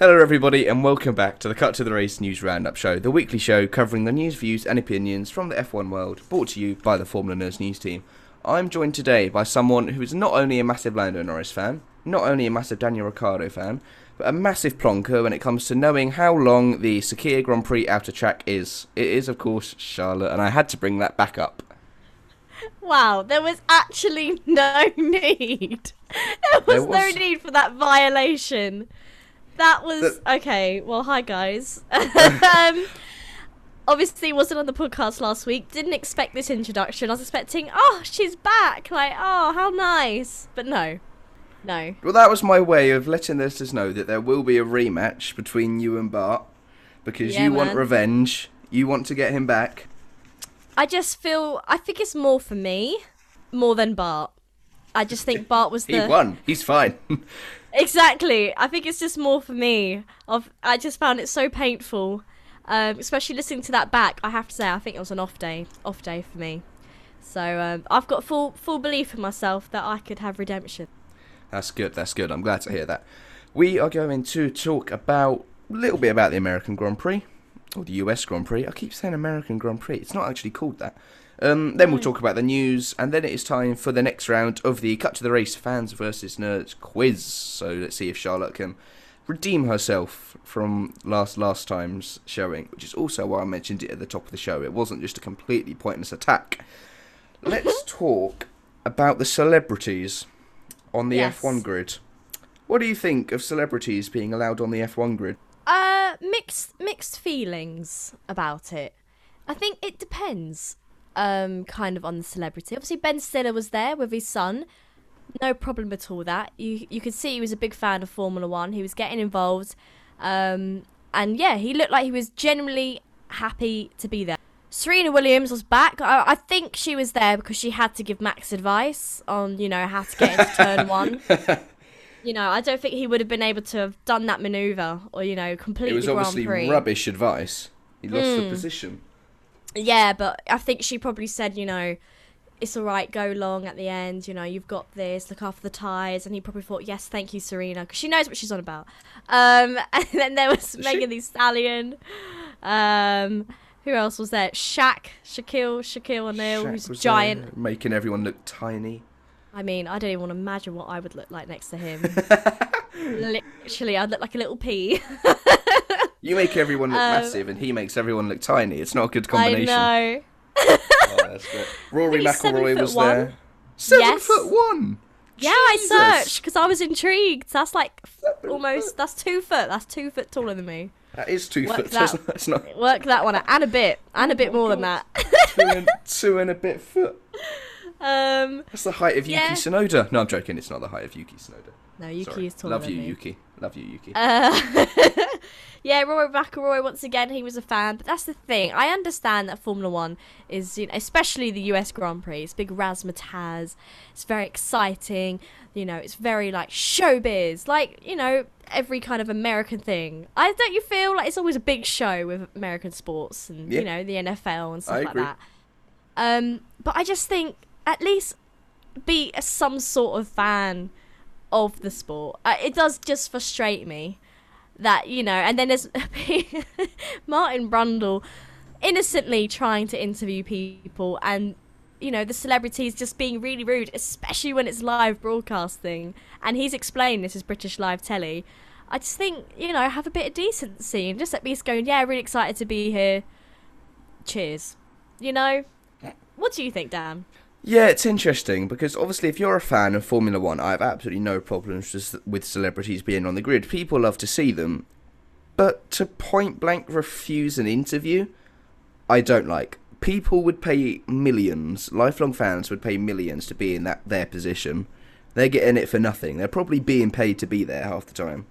Hello, everybody, and welcome back to the Cut to the Race News Roundup Show, the weekly show covering the news, views, and opinions from the F1 world, brought to you by the Formula Nerds News Team. I'm joined today by someone who is not only a massive Lando Norris fan, not only a massive Daniel Ricciardo fan, but a massive plonker when it comes to knowing how long the Sakhir Grand Prix outer track is. It is, of course, Charlotte, and I had to bring that back up. Wow, there was actually no need. There was, There no need for that violation. That was okay. Well, hi guys. um, obviously, wasn't on the podcast last week. Didn't expect this introduction. I was expecting, oh, she's back. Like, oh, how nice. But no, no. Well, that was my way of letting the listeners know that there will be a rematch between you and Bart, because Yeah, you want revenge, you want to get him back. I just feel. I think it's more for me, more than Bart. I just think Bart was He the won, he's fine. Exactly. I think it's just more for me. Of I just found it so painful, um, especially listening to that back. I have to say, I think it was an off day, off day for me. So um, I've got full full belief in myself that I could have redemption. That's good. That's good. I'm glad to hear that. We are going to talk about a little bit about the American Grand Prix or the US Grand Prix. I keep saying American Grand Prix. It's not actually called that. Um, then we'll talk about the news, and then it is time for the next round of the Cut to the Race Fans versus Nerds quiz. So let's see if Charlotte can redeem herself from last last time's showing, which is also why I mentioned it at the top of the show. It wasn't just a completely pointless attack. Let's talk about the celebrities on the Yes. F1 grid. What do you think of celebrities being allowed on the F1 grid? Uh, mixed mixed feelings about it. I think it depends. Um, kind of on the celebrity. Obviously, Ben Stiller was there with his son. No problem at all. That you you could see he was a big fan of Formula One. He was getting involved, um, and yeah, he looked like he was genuinely happy to be there. Serena Williams was back. I, I think she was there because she had to give Max advice on you know how to get into turn one. You know, I don't think he would have been able to have done that maneuver or you know complete It was obviously rubbish advice. He lost the Hmm. position. Yeah, but I think she probably said, you know, it's all right, go long at the end. You know, you've got this. Look after the ties. And he probably thought, yes, thank you, Serena, because she knows what she's on about. Um, and then there was? Megan Thee Stallion. Um, who else was there? Shaq, Shaquille, Shaquille O'Neal, Shaq who's giant. there, making everyone look tiny. I mean, I don't even want to imagine what I would look like next to him. Literally, I'd look like a little pea. You make everyone look Um, massive, and he makes everyone look tiny. It's not a good combination. I know. Oh, that's great. Rory McIlroy was one. there. Seven Yes. foot one. Yeah, I searched because I was intrigued. That's like Seven almost foot. that's two foot. That's two foot taller than me. That is two Work foot. that- That's not Work that one out, and a bit, and a bit more than that. two and, two and a bit foot. um, That's the height of Yuki Yeah. Tsunoda. No, I'm joking. It's not the height of Yuki Tsunoda. No, Yuki Sorry. is taller Love than you, me. Yuki. Love you, Yuki. Uh, yeah, Rory McIlroy once again. He was a fan, but that's the thing. I understand that Formula One is, you know, especially the US Grand Prix. It's big razzmatazz. It's very exciting. You know, it's very like showbiz, like you know every kind of American thing. I don't you feel like it's always a big show with American sports and Yeah. you know the NFL and stuff I like agree. that. Um, but I just think at least be a, some sort of fan of the sport. Uh, it does just frustrate me that you know, and then there's Martin Brundle innocently trying to interview people, and you know the celebrities just being really rude, especially when it's live broadcasting. And he's explained this is British live telly. I just think you know have a bit of decency and just at least going, yeah, really excited to be here. Cheers. You know, what do you think, Dan? Yeah, it's interesting because obviously, if you're a fan of Formula One, I have absolutely no problems just with celebrities being on the grid. People love to see them, but to point blank refuse an interview, I don't like. People would pay millions, lifelong fans would pay millions to be in that their position. They're getting it for nothing. They're probably being paid to be there half the time.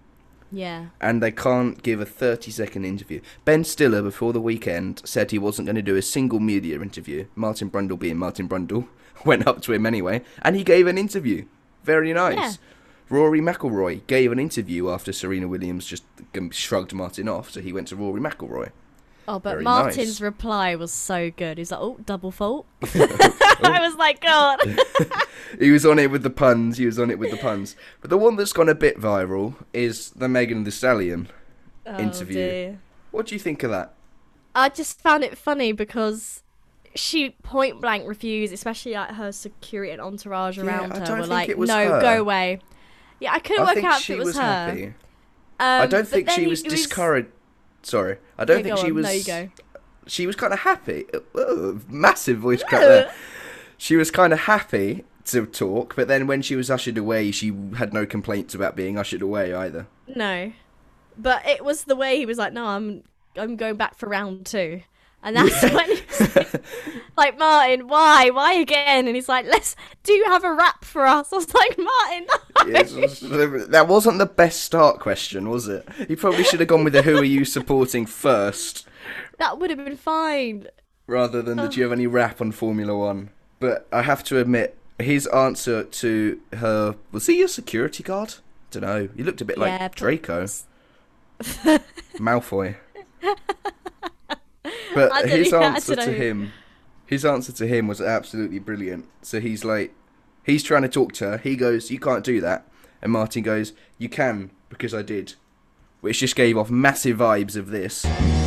Yeah. and they can't give a 30 second interview. Ben Stiller, before the weekend, said he wasn't going to do a single media interview. Martin Brundle, being Martin Brundle, went up to him anyway, and he gave an interview. Very nice. Yeah. Rory McIlroy gave an interview after Serena Williams just shrugged Martin off, so he went to Rory McIlroy. Oh, but Very Martin's nice. reply was so good. He's like, "Oh, double fault." I was like, "God." He was on it with the puns. He was on it with the puns. But the one that's gone a bit viral is the Megan Thee Stallion. Oh, Interview. dear. What do you think of that? I just found it funny because she point blank refused, especially like her security and entourage Yeah, around her were like, "No, her. go away." Yeah, I couldn't I work out if it was, was her. happy. Um, I don't think she he- was discouraged. Sorry, I don't Yeah, think she on. was. No, you go. She was kind of happy. Massive voice crack there. She was kind of happy to talk, but then when she was ushered away, she had no complaints about being ushered away either. No, but it was the way he was like, "No, I'm I'm going back for round two. And that's when he's like, like, "Martin, why, why again?" And he's like, "Let's do you have a rap for us?" I was like, "Martin, no." Yes, that wasn't the best start question, was it? You probably should have gone with the "Who are you supporting?" first, that would have been fine." rather than the "Do you have any rap on Formula One?" But I have to admit, his answer to her was he a security guard? Don't know. He looked a bit Yeah, like Draco, Malfoy. But his answer to him, his answer to him was absolutely brilliant. So he's like, he's trying to talk to her. He goes, "You can't do that," and Martin goes, "You can because I did," which just gave off massive vibes of this.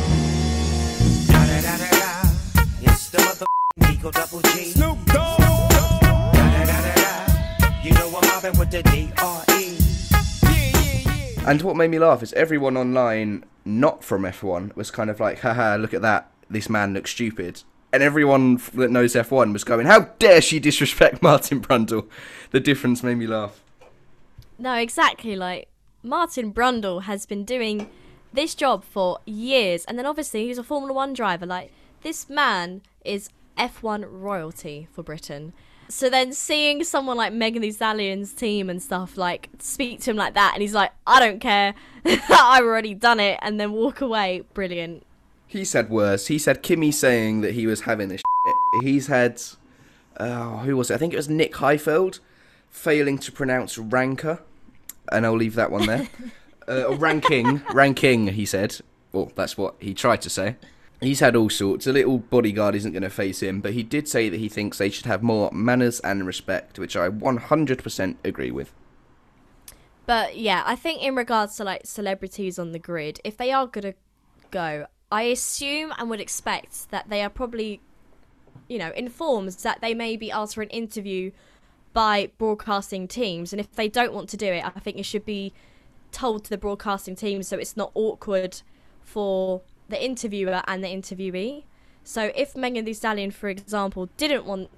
Snoop Dogg. And what made me laugh is everyone online, not from F1, was kind of like, haha, look at that. This man looks stupid. And everyone that knows F1 was going, how dare she disrespect Martin Brundle? The difference made me laugh. No, exactly. Like Martin Brundle has been doing this job for years, and then obviously he's a Formula One driver. Like this man is F1 royalty for Britain. So then seeing someone like Megan Thee Stallion's team and stuff like speak to him like that, and he's like, "I don't care, I've already done it," and then walk away. Brilliant. He said worse. He said Kimi saying that he was having a shit. He's had, oh, who was it? I think it was Nick Heidfeld failing to pronounce ranker, and I'll leave that one there. uh, ranking, ranking. He said. Well, that's what he tried to say. He's had all sorts. A little bodyguard isn't going to face him, but he did say that he thinks they should have more manners and respect, which I 100% agree with. But yeah, I think in regards to like celebrities on the grid, if they are gonna go, I assume and would expect that they are probably, you know, informed that they may be asked for an interview by broadcasting teams, and if they don't want to do it, I think it should be told to the broadcasting team so it's not awkward for the interviewer and the interviewee. So if Megan Thee Stallion, for example, didn't want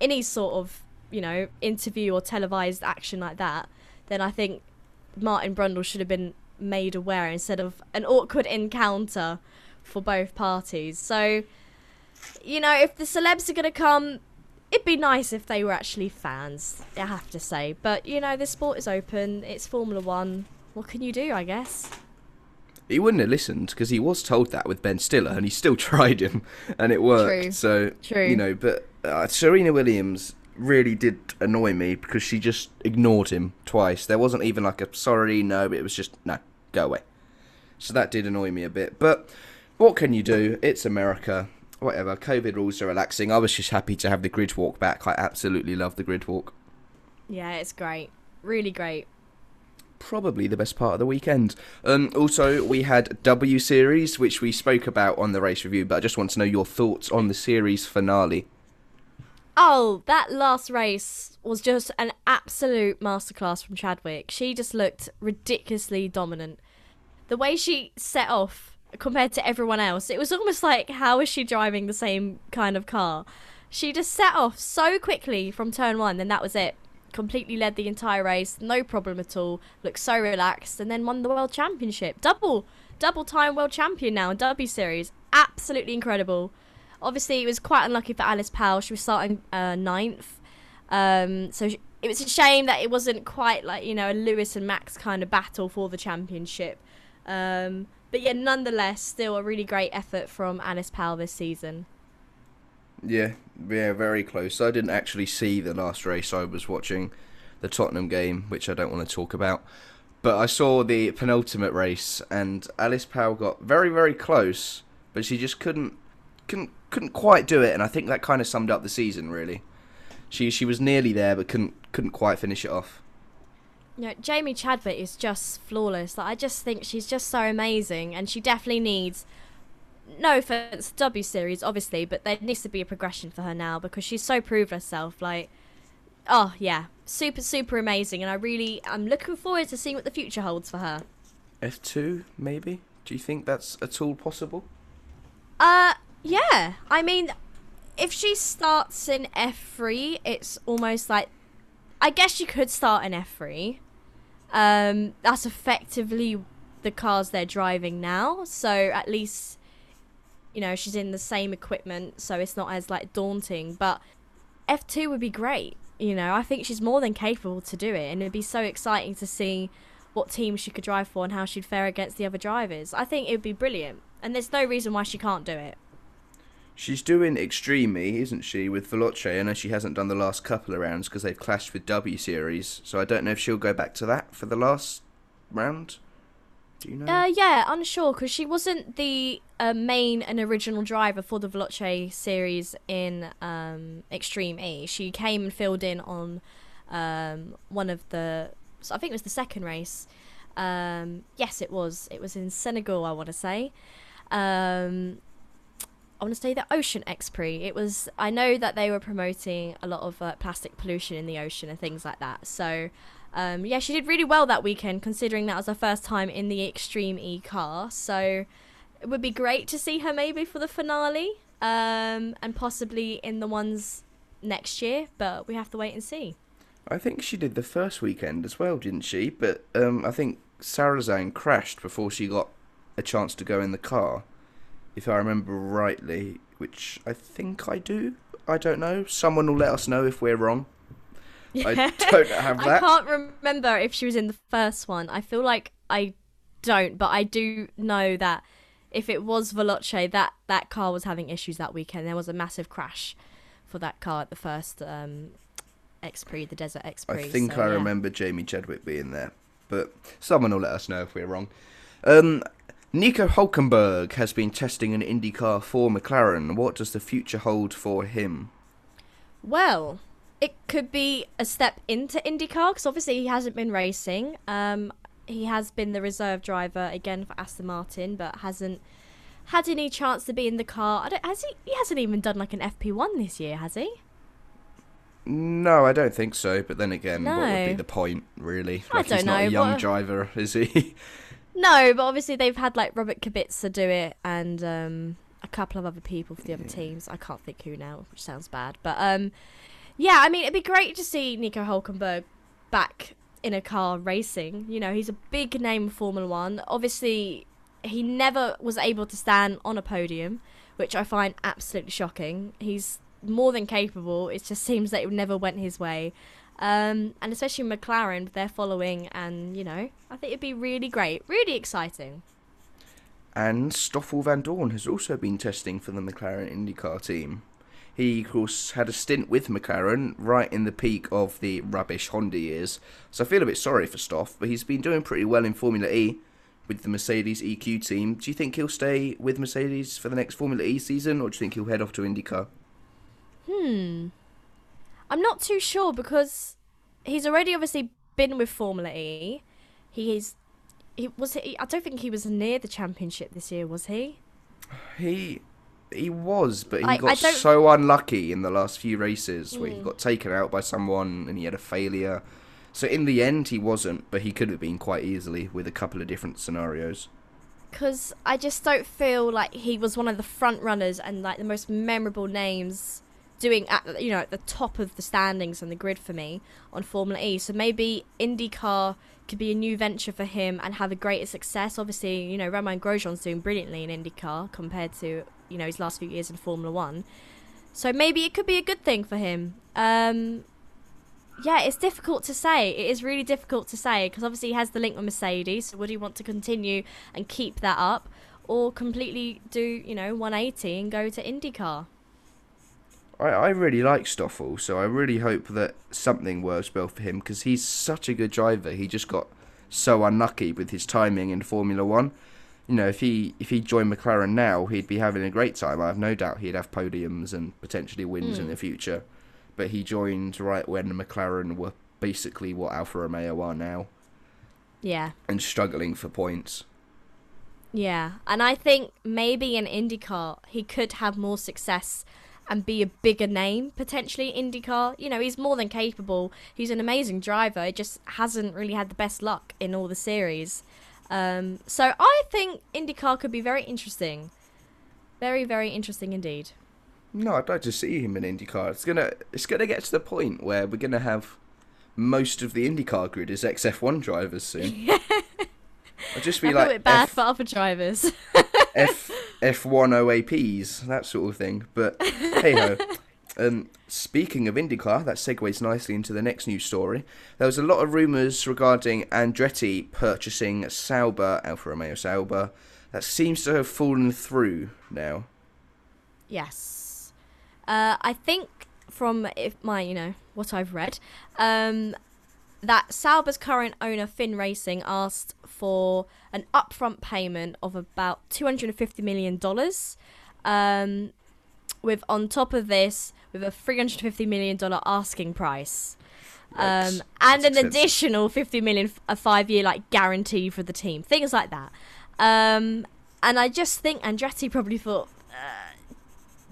any sort of, you know, interview or televised action like that, then I think Martin Brundle should have been made aware instead of an awkward encounter for both parties. So, you know, if the celebs are going to come, it'd be nice if they were actually fans, I have to say. But, you know, the sport is open, it's Formula One. What can you do, I guess? He wouldn't have listened because he was told that with Ben Stiller, and he still tried him, and it worked. True. So True. you know, but uh, Serena Williams really did annoy me because she just ignored him twice. There wasn't even like a sorry, no, but it was just no, go away. So that did annoy me a bit. But what can you do? It's America. Whatever. COVID rules are relaxing. I was just happy to have the grid walk back. I absolutely love the grid walk. Yeah, it's great. Really great. Probably the best part of the weekend. Um, also, we had W Series, which we spoke about on the race review, but I just want to know your thoughts on the series finale. Oh, that last race was just an absolute masterclass from Chadwick. She just looked ridiculously dominant. The way she set off compared to everyone else, it was almost like how is she driving the same kind of car? She just set off so quickly from turn one, and that was it. Completely led the entire race, no problem at all. Looked so relaxed, and then won the world championship. Double, double time world champion now in W Series. Absolutely incredible obviously it was quite unlucky for Alice Powell. She was starting uh, ninth, um, so she, it was a shame that it wasn't quite like you know a Lewis and Max kind of battle for the championship. Um, but yeah, nonetheless, still a really great effort from Alice Powell this season. Yeah, yeah, very close. I didn't actually see the last race. I was watching the Tottenham game, which I don't want to talk about. But I saw the penultimate race, and Alice Powell got very, very close, but she just couldn't couldn't couldn't quite do it, and I think that kind of summed up the season really. She she was nearly there, but couldn't couldn't quite finish it off. Know, Jamie Chadwick is just flawless. Like, I just think she's just so amazing, and she definitely needs. No offense, to W series obviously, but there needs to be a progression for her now because she's so proved herself. Like, oh yeah, super super amazing, and I really I'm looking forward to seeing what the future holds for her. F two maybe? Do you think that's at all possible? Uh, yeah. I mean, if she starts in F3, it's almost like. I guess you could start in F3. Um, that's effectively the cars they're driving now. So at least, you know, she's in the same equipment, so it's not as like daunting. But F2 would be great. You know, I think she's more than capable to do it, and it'd be so exciting to see what team she could drive for and how she'd fare against the other drivers. I think it would be brilliant, and there's no reason why she can't do it. She's doing Extreme E, isn't she, with Veloce? I know she hasn't done the last couple of rounds because they've clashed with W Series, so I don't know if she'll go back to that for the last round. Do you know? Uh, yeah, unsure because she wasn't the uh, main and original driver for the Veloce series in um, Extreme E. She came and filled in on um, one of the, so I think it was the second race. Um, yes, it was. It was in Senegal, I want to say. Um, I want to say the Ocean X Prix. It was. I know that they were promoting a lot of uh, plastic pollution in the ocean and things like that. So, um, yeah, she did really well that weekend, considering that was her first time in the Extreme E car. So, it would be great to see her maybe for the finale, um, and possibly in the ones next year. But we have to wait and see. I think she did the first weekend as well, didn't she? But um, I think Sarrazin crashed before she got a chance to go in the car, if I remember rightly, which I think I do. I don't know. Someone will let us know if we're wrong. I don't have that. I can't remember if she was in the first one. I feel like I don't, but I do know that if it was Veloce, that that car was having issues that weekend. There was a massive crash for that car at the first um, X Prix, the Desert X I Prix. I think so, I yeah. remember Jamie Chadwick being there, but someone will let us know if we're wrong. Um, Nico Hulkenberg has been testing an IndyCar for McLaren. What does the future hold for him? Well, it could be a step into IndyCar because obviously he hasn't been racing. Um, he has been the reserve driver again for Aston Martin, but hasn't had any chance to be in the car. I don't, has he? He hasn't even done like an FP1 this year, has he? No, I don't think so. But then again, what would be the point, really? I Like he's don't not a know, young what- driver, is he? No, but obviously they've had like Robert Kubica do it and um, a couple of other people for the other Yeah. teams. I can't think who now, which sounds bad. But um, yeah, I mean, it'd be great to see Nico Hulkenberg back in a car racing. You know, he's a big name Formula One. Obviously, he never was able to stand on a podium, which I find absolutely shocking. He's more than capable. It just seems that it never went his way. Um, and especially McLaren, their following, and you know, I think it'd be really great, really exciting. And Stoffel Vandoorne has also been testing for the McLaren IndyCar team. He, of course, had a stint with McLaren right in the peak of the rubbish Honda years. So I feel a bit sorry for Stoff, but he's been doing pretty well in Formula E with the Mercedes EQ team. Do you think he'll stay with Mercedes for the next Formula E season, or do you think he'll head off to IndyCar? Hmm. I'm not too sure because he's already obviously been with Formula E. He's he was he, I don't think he was near the championship this year, was he? He he was, but he I- got so unlucky in the last few races where he Mm. got taken out by someone and he had a failure. So in the end, he wasn't, but he could have been quite easily with a couple of different scenarios. Because I just don't feel like he was one of the front runners and like the most memorable names doing at you know at the top of the standings and the grid for me on Formula E. So maybe IndyCar could be a new venture for him and have a greater success. Obviously, you know Romain Grosjean's doing brilliantly in IndyCar compared to you know his last few years in Formula One. So maybe it could be a good thing for him. Um, yeah, it's difficult to say. It is really difficult to say because obviously he has the link with Mercedes. So would he want to continue and keep that up, or completely do you know 180 and go to IndyCar? I, I really like Stoffel, so I really hope that something works well for him because he's such a good driver. He just got so unlucky with his timing in Formula One. You know, if he if he joined McLaren now, he'd be having a great time. I have no doubt he'd have podiums and potentially wins in Hmm. the future. But he joined right when McLaren were basically what Alfa Romeo are now Yeah. and struggling for points. Yeah, and I think maybe in IndyCar he could have more success and be a bigger name potentially IndyCar. You know, he's more than capable. He's an amazing driver. He just hasn't really had the best luck in all the series. Um, so I think IndyCar could be very interesting. Very, very interesting indeed. No, I'd like to see him in IndyCar. It's gonna it's gonna get to the point where we're gonna have most of the IndyCar grid as XF1 drivers soon. I'd just be feel a like bit bad F, for other drivers. F F1 OAPs, that sort of thing. But hey ho. Um, speaking of IndyCar, that segues nicely into the next news story. There was a lot of rumours regarding Andretti purchasing Sauber, Alfa Romeo Sauber. That seems to have fallen through now. Yes. Uh, I think from if my, you know, what I've read, um, that Sauber's current owner, Finn Racing, asked for an upfront payment of about $250 million. Um, with, on top of this, with a $350 million asking price. Um, and an additional 50 million, f- a five year like guarantee for the team, things like that. Um, and I just think Andretti probably thought, uh,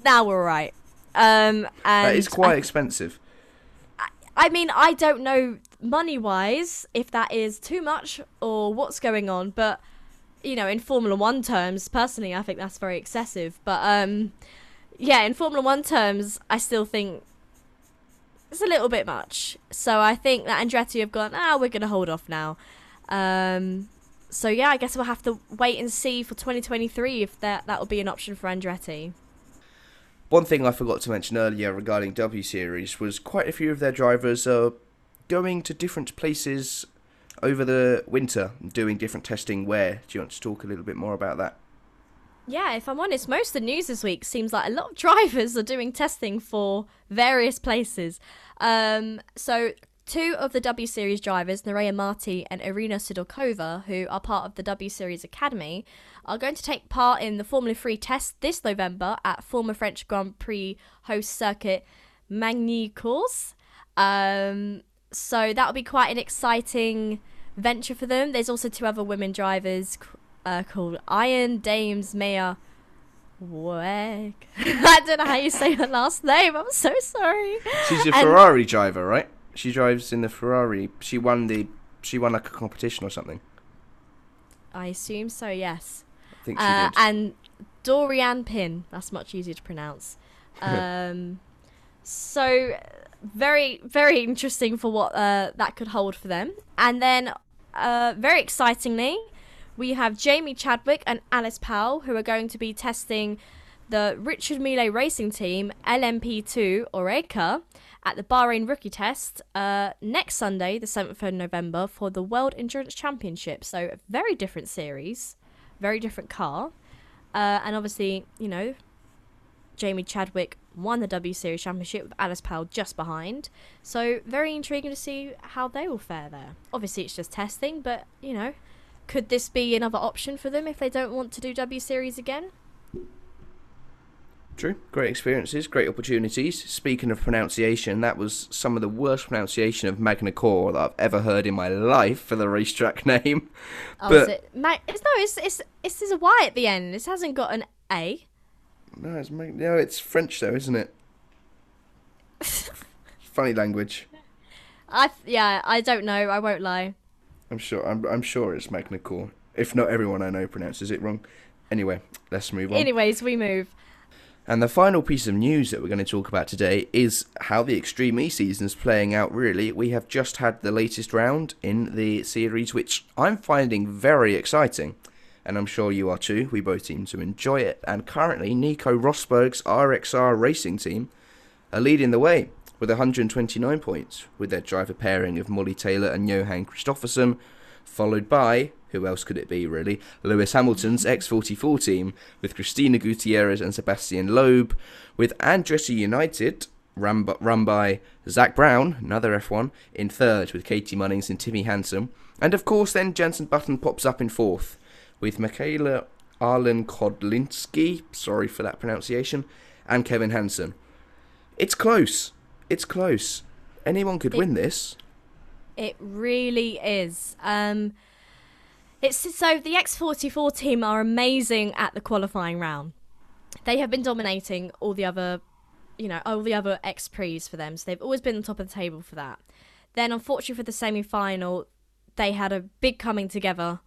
now we're all right. Um, and That is quite I, expensive. I mean, I don't know money wise if that is too much or what's going on, but you know, in Formula One terms, personally, I think that's very excessive. But um, yeah, in Formula One terms, I still think it's a little bit much. So I think that Andretti have gone, ah, we're going to hold off now. Um, so yeah, I guess we'll have to wait and see for 2023 if that that will be an option for Andretti. One thing I forgot to mention earlier regarding W Series was quite a few of their drivers are going to different places over the winter, doing different testing where. Do you want to talk a little bit more about that? Yeah, if I'm honest, most of the news this week seems like a lot of drivers are doing testing for various places. Um, so, two of the W Series drivers, Nerea Marti and Irina Sidorkova, who are part of the W Series Academy, are going to take part in the Formula 3 test this November at former French Grand Prix host circuit Magny-Cours. Um, so, that'll be quite an exciting venture for them. There's also two other women drivers uh, called Iron Dames Maya Weg. I don't know how you say her last name. I'm so sorry. She's a And- Ferrari driver, right? She drives in the Ferrari. She won the. She won like a competition or something. I assume so. Yes. I think she Uh, did. and Doriane Pin. That's much easier to pronounce. Um, so very, very interesting for what uh, that could hold for them. And then, uh, very excitingly, we have Jamie Chadwick and Alice Powell who are going to be testing the Richard Mille Racing Team LMP2 Oreca at the Bahrain Rookie Test uh, next Sunday, the 7th of November, for the World Endurance Championship. So, a very different series, very different car. Uh, and obviously, you know, Jamie Chadwick won the W Series Championship with Alice Powell just behind. So, very intriguing to see how they will fare there. Obviously, it's just testing, but, you know, could this be another option for them if they don't want to do W Series again? True. Great experiences, great opportunities. Speaking of pronunciation, that was some of the worst pronunciation of Magna Core that I've ever heard in my life for the racetrack name. Oh, But- is it? Ma- it's, no, it's, it's, it's, there's a Y at the end. This hasn't got an A. No, it's Mag- no, it's French though, isn't it? Funny language. I th- yeah, I don't know. I won't lie. I'm sure. I'm, I'm sure it's Magna Core. If not, everyone I know pronounces it wrong. Anyway, let's move on. Anyways, we move. And the final piece of news that we're going to talk about today is how the Extreme E season is playing out, really. We have just had the latest round in the series, which I'm finding very exciting. And I'm sure you are too. We both seem to enjoy it. And currently, Nico Rosberg's RXR racing team are leading the way with 129 points, with their driver pairing of Molly Taylor and Johan Kristoffersson, followed by, who else could it be really, Lewis Hamilton's X44 team, with Cristina Gutierrez and Sebastian Loeb, with Andretti United, run, run by Zak Brown, another F1, in third, with Katie Munnings and Timmy Hansen, and of course then Jensen Button pops up in fourth, with Michaela Arlen Kodlinski, sorry for that pronunciation, and Kevin Hansen. It's close. It's close. Anyone could It- win this. It really is. Um, it's so the X44 team are amazing at the qualifying round. They have been dominating all the other, you know, all the other X Prix for them. So they've always been on top of the table for that. Then, unfortunately, for the semi final, they had a big coming together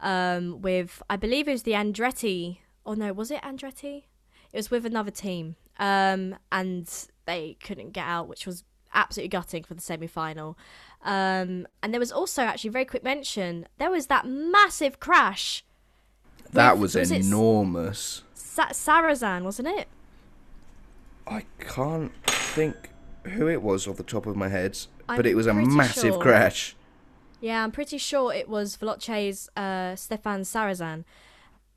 um, with, I believe it was the Andretti. Oh no, was it Andretti? It was with another team. Um, and they couldn't get out, which was absolutely gutting for the semi final. Um, and there was also actually very quick mention. There was that massive crash. That with- was, was enormous. Sa- Sarrazin, wasn't it? I can't think who it was off the top of my head, but I'm it was a massive sure. crash. Yeah, I'm pretty sure it was Veloce's uh, Stefan Sarrazin.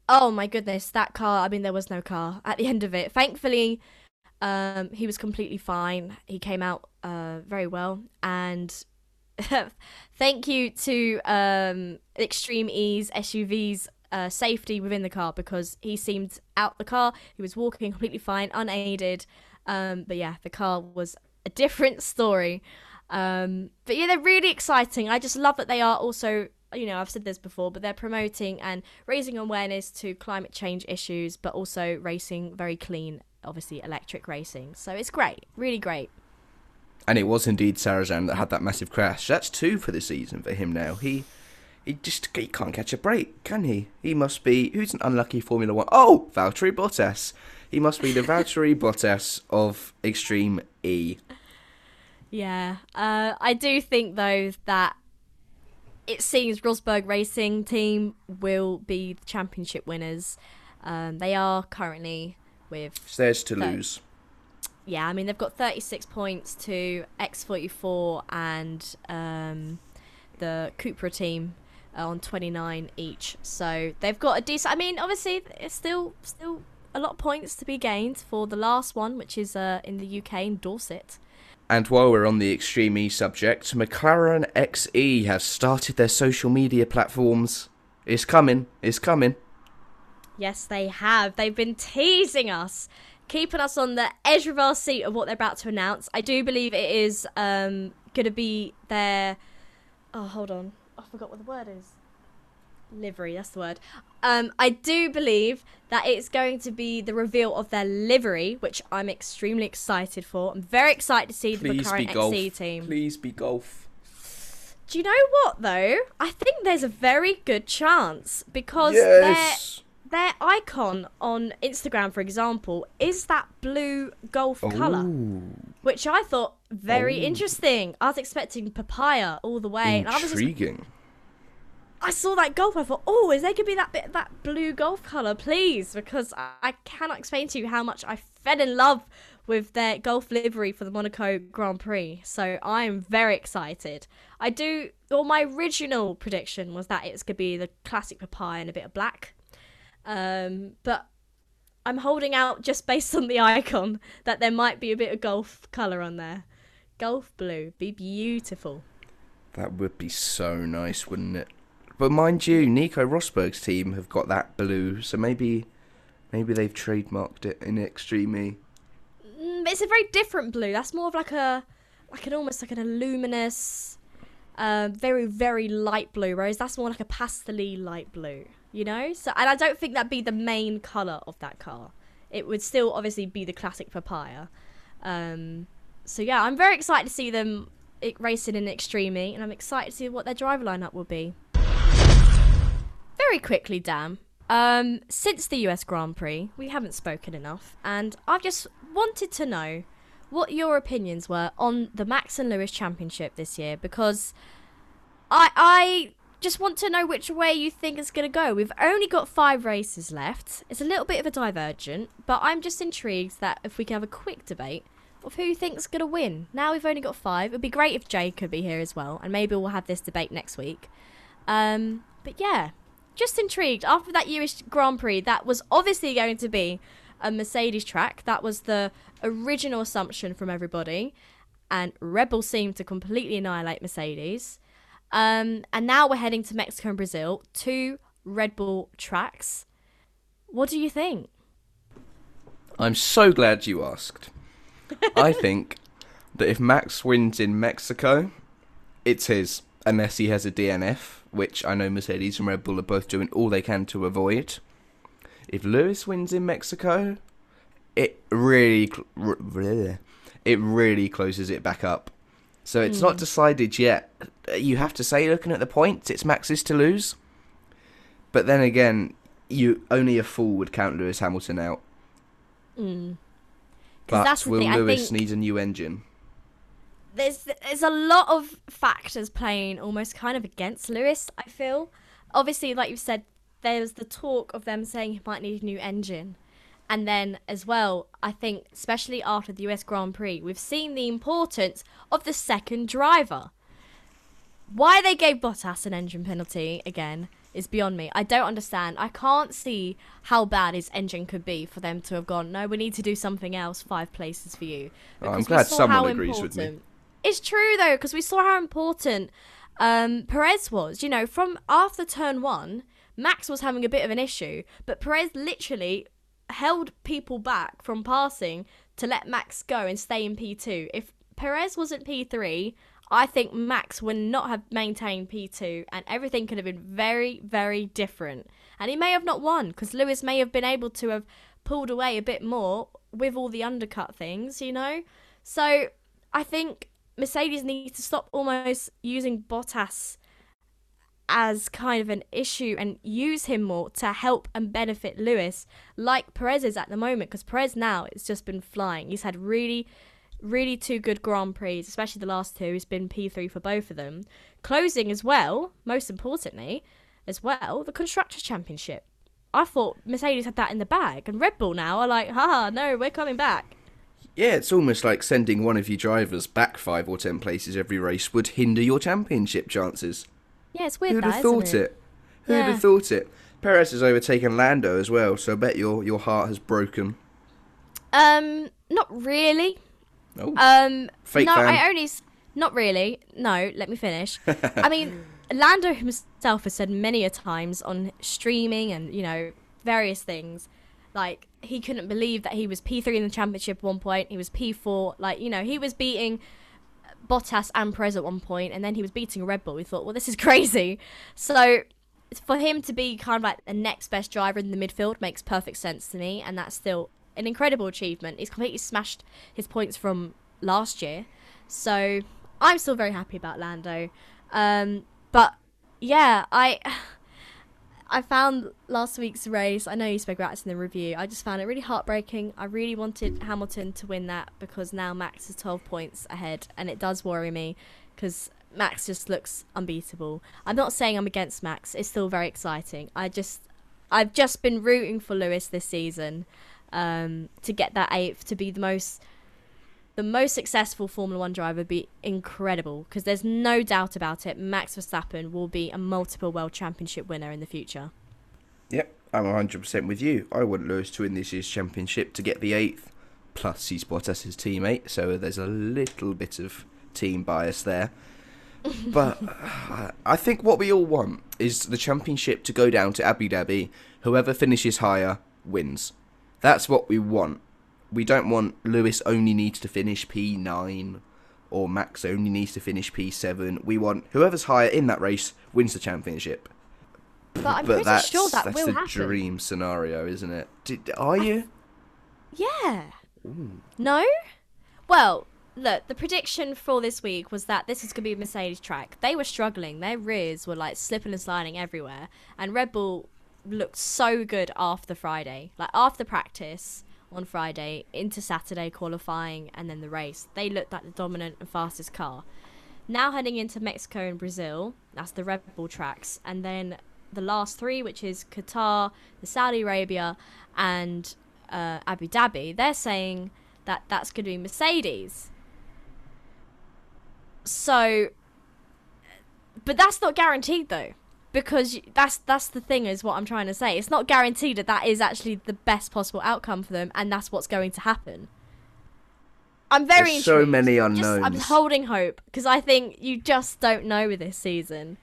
Oh my goodness, that car. I mean, there was no car at the end of it. Thankfully, um, he was completely fine. He came out uh, very well. And thank you to um, Extreme E's SUV's uh, safety within the car because he seemed out the car. He was walking completely fine, unaided. Um, but yeah, the car was a different story. Um, but yeah, they're really exciting. I just love that they are also, you know, I've said this before, but they're promoting and raising awareness to climate change issues, but also racing very clean, obviously electric racing. So it's great, really great. And it was indeed Sarrazin that had that massive crash. That's two for the season for him now. He he just he can't catch a break, can he? He must be who's an unlucky Formula One? Oh, Valtteri Bottas. He must be the Valtteri Bottas of Extreme E. Yeah, uh, I do think though that it seems Rosberg Racing Team will be the championship winners. Um, they are currently with It's theirs to No. lose. yeah, I mean they've got 36 points to X44 and um, the Cupra team on 29 each. So they've got a decent. I mean, obviously it's still still a lot of points to be gained for the last one, which is uh, in the UK in Dorset. And while we're on the Extreme E subject, McLaren XE has started their social media platforms. It's coming. It's coming. Yes, they have. They've been teasing us, keeping us on the edge of our seat of what they're about to announce. I do believe it is um, going to be their. Oh, hold on. I forgot what the word is. Livery, that's the word. Um, I do believe that it's going to be the reveal of their livery, which I'm extremely excited for. I'm very excited to see the current be McLaren Gulf. XC team. Please be Gulf. Do you know what though? I think there's a very good chance because they're Yes. Their icon on Instagram, for example, is that blue Gulf colour, oh. which I thought very Oh. interesting. I was expecting papaya all the way, and I was just, intriguing. I saw that Gulf. I thought, oh, is there gonna be that bit that blue Gulf colour, please? Because I, I cannot explain to you how much I fell in love with their Gulf livery for the Monaco Grand Prix. So I am very excited. I do. Well, my original prediction was that it's gonna be the classic papaya and a bit of black. Um, but I'm holding out just based on the icon that there might be a bit of Gulf colour on there. Gulf blue, be beautiful. That would be so nice, wouldn't it? But mind you, Nico Rosberg's team have got that blue, so maybe, maybe they've trademarked it in Extreme E. Mm, it's a very different blue. That's more of like a, like an almost like an luminous, uh, very very light blue. Whereas that's more like a pastely light blue. You know. So and I don't think that'd be the main color of that car. It would still obviously be the classic papaya. Um, so yeah, I'm very excited to see them racing in Extreme and I'm excited to see what their driver lineup will be. Very quickly, Dan. Um, since the US Grand Prix, we haven't spoken enough, and I've just wanted to know what your opinions were on the Max and Lewis Championship this year because I I just want to know which way you think it's going to go. We've only got five races left. It's a little bit of a divergent, but I'm just intrigued that if we can have a quick debate of who think's going to win. Now we've only got five. It'd be great if Jay could be here as well, and maybe we'll have this debate next week. Um, but yeah, just intrigued. After that US Grand Prix, that was obviously going to be a Mercedes track. That was the original assumption from everybody. And Red Bull seemed to completely annihilate Mercedes. Um, and now we're heading to Mexico and Brazil, two Red Bull tracks. What do you think? I'm so glad you asked. I think that if Max wins in Mexico, it's his, unless he has a DNF, which I know Mercedes and Red Bull are both doing all they can to avoid. If Lewis wins in Mexico, it really, cl- r- bleh. it really closes it back up. So it's not decided yet. You have to say, looking at the points, it's Max's to lose. But then again, you only a fool would count Lewis Hamilton out. Mm. But will thing, Lewis think- need a new engine? there's there's a lot of factors playing almost kind of against Lewis. I feel, obviously, like you said, there's the talk of them saying he might need a new engine, and then as well, I think especially after the US Grand Prix, we've seen the importance of the second driver. Why they gave Bottas an engine penalty again is beyond me. I don't understand. I can't see how bad his engine could be for them to have gone. No, we need to do something else. Five places for you. Oh, I'm glad someone agrees with me. It's true though, because we saw how important um, Perez was. You know, from after turn one, Max was having a bit of an issue, but Perez literally held people back from passing to let Max go and stay in P2. If Perez wasn't P3, I think Max would not have maintained P2 and everything could have been very, very different. And he may have not won because Lewis may have been able to have pulled away a bit more with all the undercut things, you know? So I think Mercedes needs to stop almost using Bottas as kind of an issue and use him more to help and benefit Lewis, like Perez is at the moment. Because Perez now has just been flying. He's had really, really two good Grand Prix, especially the last two. He's been P3 for both of them. Closing as well, most importantly, as well, the Constructors' Championship. I thought Mercedes had that in the bag, and Red Bull now are like, haha, no, we're coming back. Yeah, it's almost like sending one of your drivers back five or ten places every race would hinder your championship chances. Yeah, it's weird Who'd that, have thought it? Who'd Yeah. have thought it? Perez has overtaken Lando as well, so I bet your your heart has broken. Um, not really. Oh, Um, Fake no, fan. I only. Not really. No, let me finish. I mean, Lando himself has said many a times on streaming and you know various things, like he couldn't believe that he was P3 in the championship at one point. He was P4. Like you know, he was beating Bottas and Perez at one point, and then he was beating a Red Bull. We thought, well, this is crazy. So for him to be kind of like the next best driver in the midfield makes perfect sense to me, and that's still an incredible achievement. He's completely smashed his points from last year, so I'm still very happy about Lando. Um, but yeah, I I found last week's race. I know you spoke about it in the review. I just found it really heartbreaking. I really wanted Hamilton to win that because now Max is 12 points ahead, and it does worry me because Max just looks unbeatable. I'm not saying I'm against Max. It's still very exciting. I just I've just been rooting for Lewis this season um, to get that eighth to be the most the most successful Formula One driver would be incredible because there's no doubt about it. Max Verstappen will be a multiple world championship winner in the future. yep, I'm 100% with you. I want Lewis to win this year's championship to get the eighth. Plus, he's Bottas' teammate, so there's a little bit of team bias there. but uh, I think what we all want is the championship to go down to Abu Dhabi. Whoever finishes higher wins. That's what we want. We don't want Lewis only needs to finish P9 or Max only needs to finish P7. We want whoever's higher in that race wins the championship. But I'm but pretty sure that that's will the happen. dream scenario, isn't it? Did, are you? Yeah. No? Well, look, the prediction for this week was that this is going to be a Mercedes track. They were struggling. Their rears were like slipping and sliding everywhere. And Red Bull looked so good after Friday. Like after practice on Friday, into Saturday qualifying, and then the race. They looked like the dominant and fastest car. Now heading into Mexico and Brazil, that's the Red Bull tracks. And then the last three, which is Qatar, the Saudi Arabia, and uh, Abu Dhabi, they're saying that that's going to be Mercedes. So, but that's not guaranteed though, because that's that's the thing is what I'm trying to say. It's not guaranteed that that is actually the best possible outcome for them, and that's what's going to happen. I'm very There's so many Just- I'm holding hope because I think you just don't know with this season.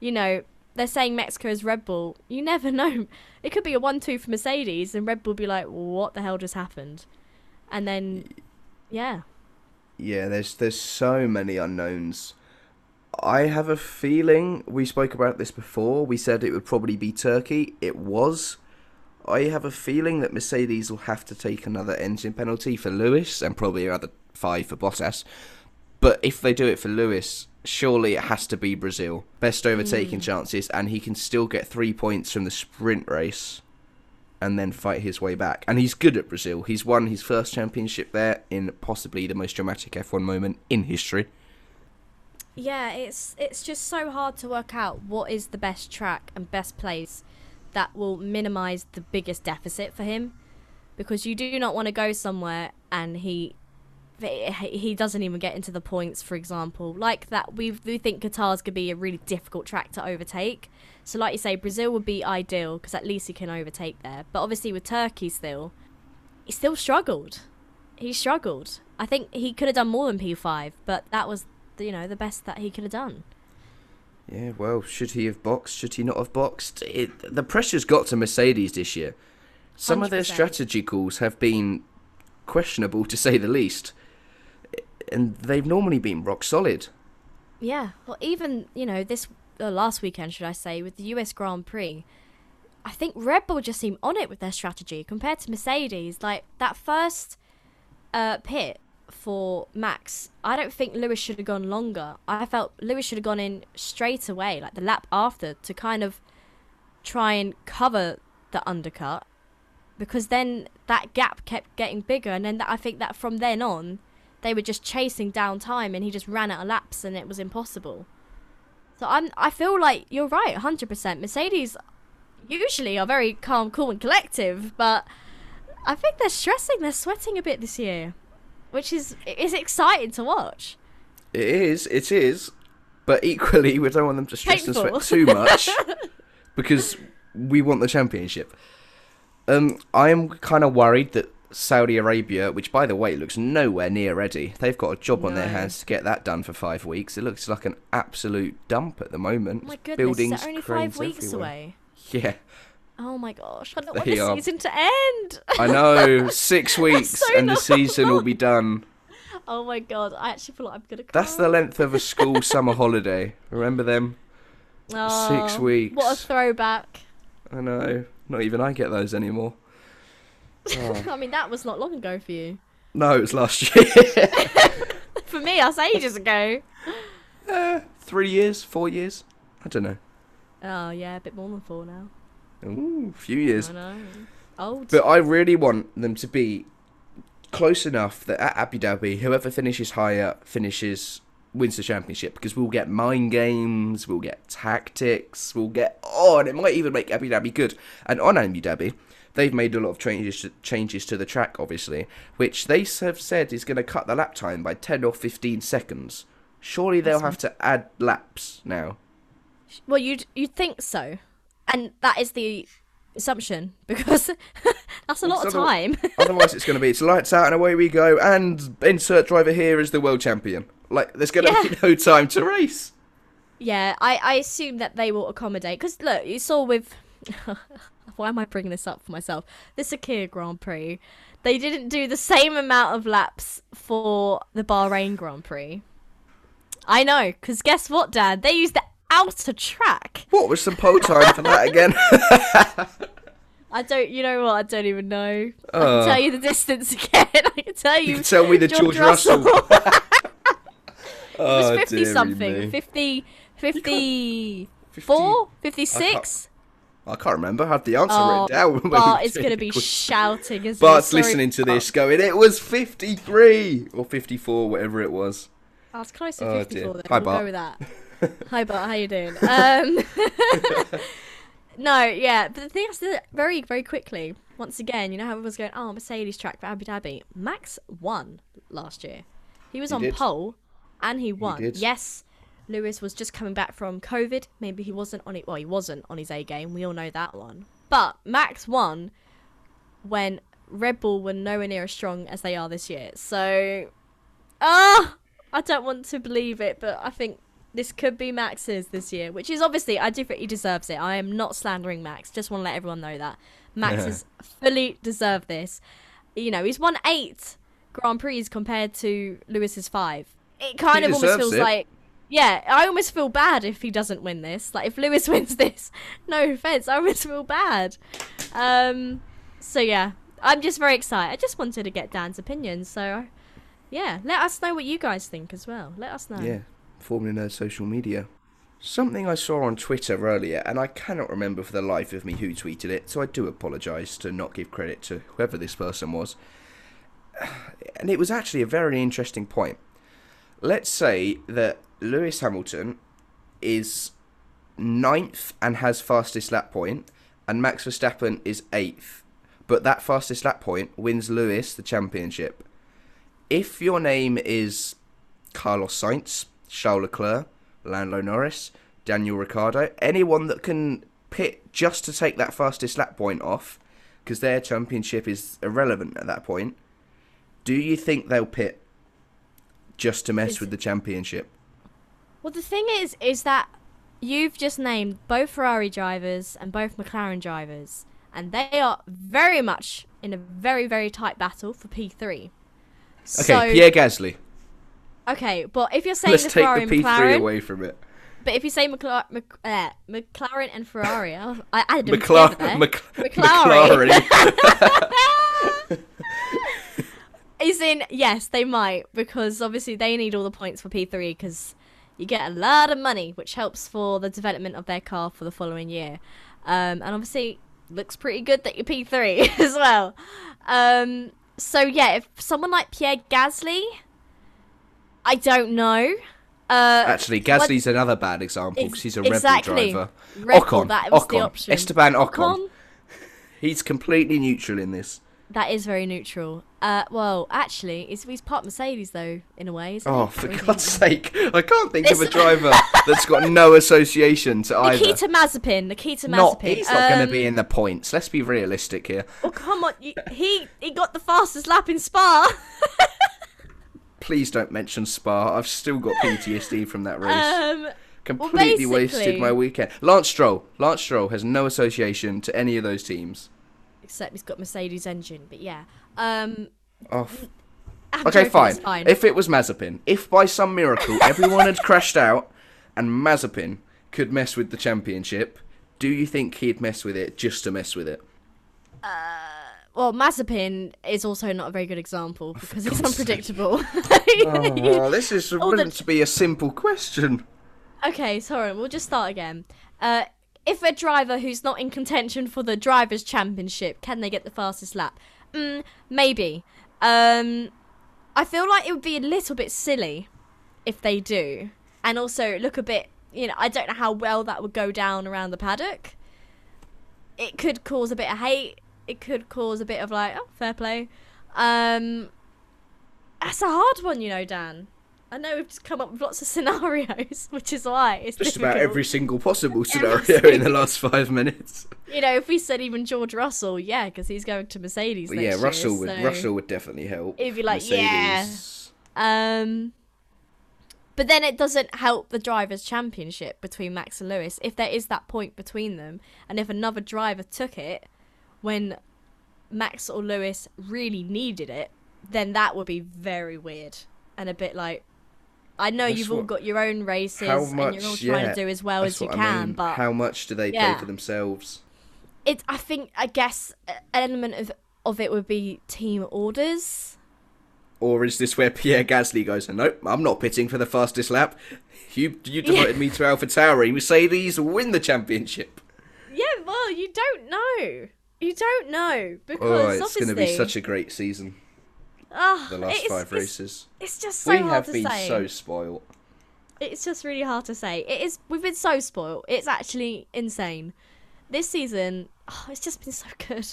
You know, they're saying Mexico is Red Bull. You never know. It could be a one-two for Mercedes, and Red Bull be like, "What the hell just happened?" And then, yeah, Yeah, there's there's so many unknowns. I have a feeling we spoke about this before. We said it would probably be Turkey. It was. I have a feeling that Mercedes will have to take another engine penalty for Lewis and probably another five for Bottas. But if they do it for Lewis, surely it has to be Brazil. Best overtaking hmm. chances, and he can still get three points from the sprint race and then fight his way back. And he's good at Brazil. He's won his first championship there in possibly the most dramatic F1 moment in history. Yeah, it's it's just so hard to work out what is the best track and best place that will minimize the biggest deficit for him, because you do not want to go somewhere and he. He doesn't even get into the points, for example. Like that, we we think Qatar's gonna be a really difficult track to overtake. So, like you say, Brazil would be ideal because at least he can overtake there. But obviously, with Turkey still, he still struggled. He struggled. I think he could have done more than P5, but that was, you know, the best that he could have done. Yeah, well, should he have boxed? Should he not have boxed? It, the pressure's got to Mercedes this year. Some of their strategy calls have been questionable, to say the least. And they've normally been rock solid. Yeah. Well, even, you know, this uh, last weekend, should I say, with the US Grand Prix, I think Red Bull just seemed on it with their strategy compared to Mercedes. Like, that first uh, pit for Max, I don't think Lewis should have gone longer. I felt Lewis should have gone in straight away, like the lap after, to kind of try and cover the undercut. Because then that gap kept getting bigger, and then that, I think that from then on, they were just chasing down time, and he just ran out of laps, and it was impossible. So I'm, I feel like you're right, 100%. Mercedes usually are very calm, cool, and collective, but I think they're stressing, they're sweating a bit this year, which is is exciting to watch. It is, it is. But equally, we don't want them to stress and sweat too much because we want the championship. Um, I'm kind of worried that Saudi Arabia, which by the way looks nowhere near ready, they've got a job on their hands to get that done for five weeks. It looks like an absolute dump at the moment. Oh my goodness, Buildings, only five weeks everywhere. away. Yeah, Oh my gosh, I don't want the are- season to end. I know. Six weeks so and the season will be done. oh my god, I actually feel like I'm gonna cry. That's the length of a school summer holiday. Remember them? Oh, six weeks. What a throwback. I know. Not even I get those anymore. Oh. I mean, that was not long ago for you. No, it was last year. For me, that's ages ago. Eh, three years, four years. I don't know. Oh yeah, a bit more than four now. Ooh, a few years. I know. Old. But I really want them to be close enough that at Abu Dhabi, whoever finishes higher finishes wins the championship because we'll get mind games, we'll get tactics, we'll get oh, and it might even make Abu Dhabi good. And on Abu Dhabi, they've made a lot of changes to, changes to the track, obviously, which they have said is going to cut the lap time by ten or fifteen seconds. Surely they'll have to add laps now. Well, you'd you'd think so, and that is the assumption because that's a lot of time. Otherwise, it's going to be it's lights out and away we go, and insert driver here is the world champion. Like, there's going to Yeah. be no time to race. yeah, I I assume that they will accommodate because look, you saw with. Why am I bringing this up for myself? The Sakir Grand Prix, they didn't do the same amount of laps for the Bahrain Grand Prix. I know, because guess what, Dad? They used the outer track. What was some pole time for that again? I don't, you know what? I don't even know. I Oh. can tell you the distance again. I can tell you. you can tell me the George, Russell. it oh, was 50 something. me. 50, 54? 56? I can't remember. I had the answer Oh, written down. Bart is going to be shouting. Isn't Bart's? Sorry, listening to Bart. this, oh. going, "It was 53 or 54, whatever it was." I was close to Oh, 54 dear. then. Hi, we'll Bart. go with that. Hi, Bart. How you doing? Um, no, yeah. But the thing is that very, very quickly, once again, you know how everyone's going, oh, Mercedes track for Abu Dhabi. Max won last year. He was He on did. pole and he won. did. Yes, Lewis was just coming back from COVID. Maybe he wasn't on it. Well, he wasn't on his A game. We all know that one. But Max won when Red Bull were nowhere near as strong as they are this year. So, ah, I don't want to believe it, but I think this could be Max's this year, which is obviously I definitely deserves it. I am not slandering Max. Just want to let everyone know that Max has fully deserved this. You know, he's won eight Grand Prix compared to Lewis's five. It kind He of almost feels it. like. Yeah, I almost feel bad if he doesn't win this. Like if Lewis wins this, no offense, I almost feel bad. Um, so yeah, I'm just very excited. I just wanted to get Dan's opinion. So, yeah, let us know what you guys think as well. Let us know. Yeah, Formula Nerd social media. Something I saw on Twitter earlier, and I cannot remember for the life of me who tweeted it, so I do apologise to not give credit to whoever this person was. And it was actually a very interesting point. Let's say that Lewis Hamilton is ninth and has fastest lap point, and Max Verstappen is eighth, but that fastest lap point wins Lewis the championship. If your name is Carlos Sainz, Charles Leclerc, Lando Norris, Daniel Ricciardo, anyone that can pit just to take that fastest lap point off, because their championship is irrelevant at that point. Do you think they'll pit just to mess Is with the championship? Well, the thing is, is that you've just named both Ferrari drivers and both McLaren drivers, and they are very much in a very, very tight battle for P3. Okay, so, Pierre Gasly. Okay, but if you're saying Let's the take Ferrari the and P3 McLaren, away from it. but if you say McLaren, Mc, uh, McLaren and Ferrari, I I added them McLaren. together there. Mc- McLaren. McLaren. Is in yes, they might because obviously they need all the points for P3 because you get a lot of money, which helps for the development of their car for the following year. Um, and obviously looks pretty good that you're P3 as well. Um, so yeah, if someone like Pierre Gasly, I don't know. Uh, Actually, Gasly's another bad example because he's a Red exactly. Bull driver. Ocon, that was the Ocon, option. Esteban Ocon. Ocon, He's completely neutral in this. that is very neutral. Uh, well, actually, he's, he's part Mercedes though, in a way. Isn't he? Oh, for Or God's sake! I can't think of a driver that's got no association to either. Nikita Mazepin. Nikita Mazepin. Not, he's not going Um, to be in the points. Let's be realistic here. Oh come on! He he got the fastest lap in Spa. Please don't mention Spa. I've still got PTSD from that race. um, Completely wasted my weekend. Lance Stroll. Lance Stroll has no association to any of those teams. except he's got Mercedes engine. But yeah. Um. Oh, okay, fine. fine. If it was Mazepin, if by some miracle everyone had crashed out and Mazepin could mess with the championship, do you think he'd mess with it just to mess with it? Well, Mazepin is also not a very good example because he's unpredictable. Oh, this is All the- meant to be a simple question. Okay, sorry, we'll just start again. Uh, if a driver who's not in contention for the drivers' championship, can they get the fastest lap? Mm, maybe. Um, I feel like it would be a little bit silly if they do, and also look a bit. You know, I don't know how well that would go down around the paddock. It could cause a bit of hate. It could cause a bit of like, oh, fair play. Um, that's a hard one, you know, Dan. I know we've just come up with lots of scenarios, which is why it's Just about every single possible scenario in the last five minutes. You know, if we said even George Russell, yeah, because he's going to Mercedes. But next yeah, year, Russell would so- Russell would definitely help. It'd be like, yeah. Mercedes. Um, but then it doesn't help the drivers' championship between Max and Lewis if there is that point between them, and if another driver took it when Max or Lewis really needed it, then that would be very weird and a bit like. I know That's you've all got your own races How and you're all trying yeah, to do as well as you what I can, mean. but how much do they Yeah. play for themselves? it I think I guess an element of of it would be team orders. Or is this where Pierre Gasly goes, nope, I'm not pitting for the fastest lap. You you demoted me to Alpha Tauri. Mercedes win the championship. Yeah, well, you don't know. You don't know because Oh, it's going to be such a great season. Ah, The last it's- five races. It's just so hard. we hard have to been say. so spoiled. It's just really hard to say. It is. We've been so spoiled. It's actually insane. This season, oh, it's just been so good.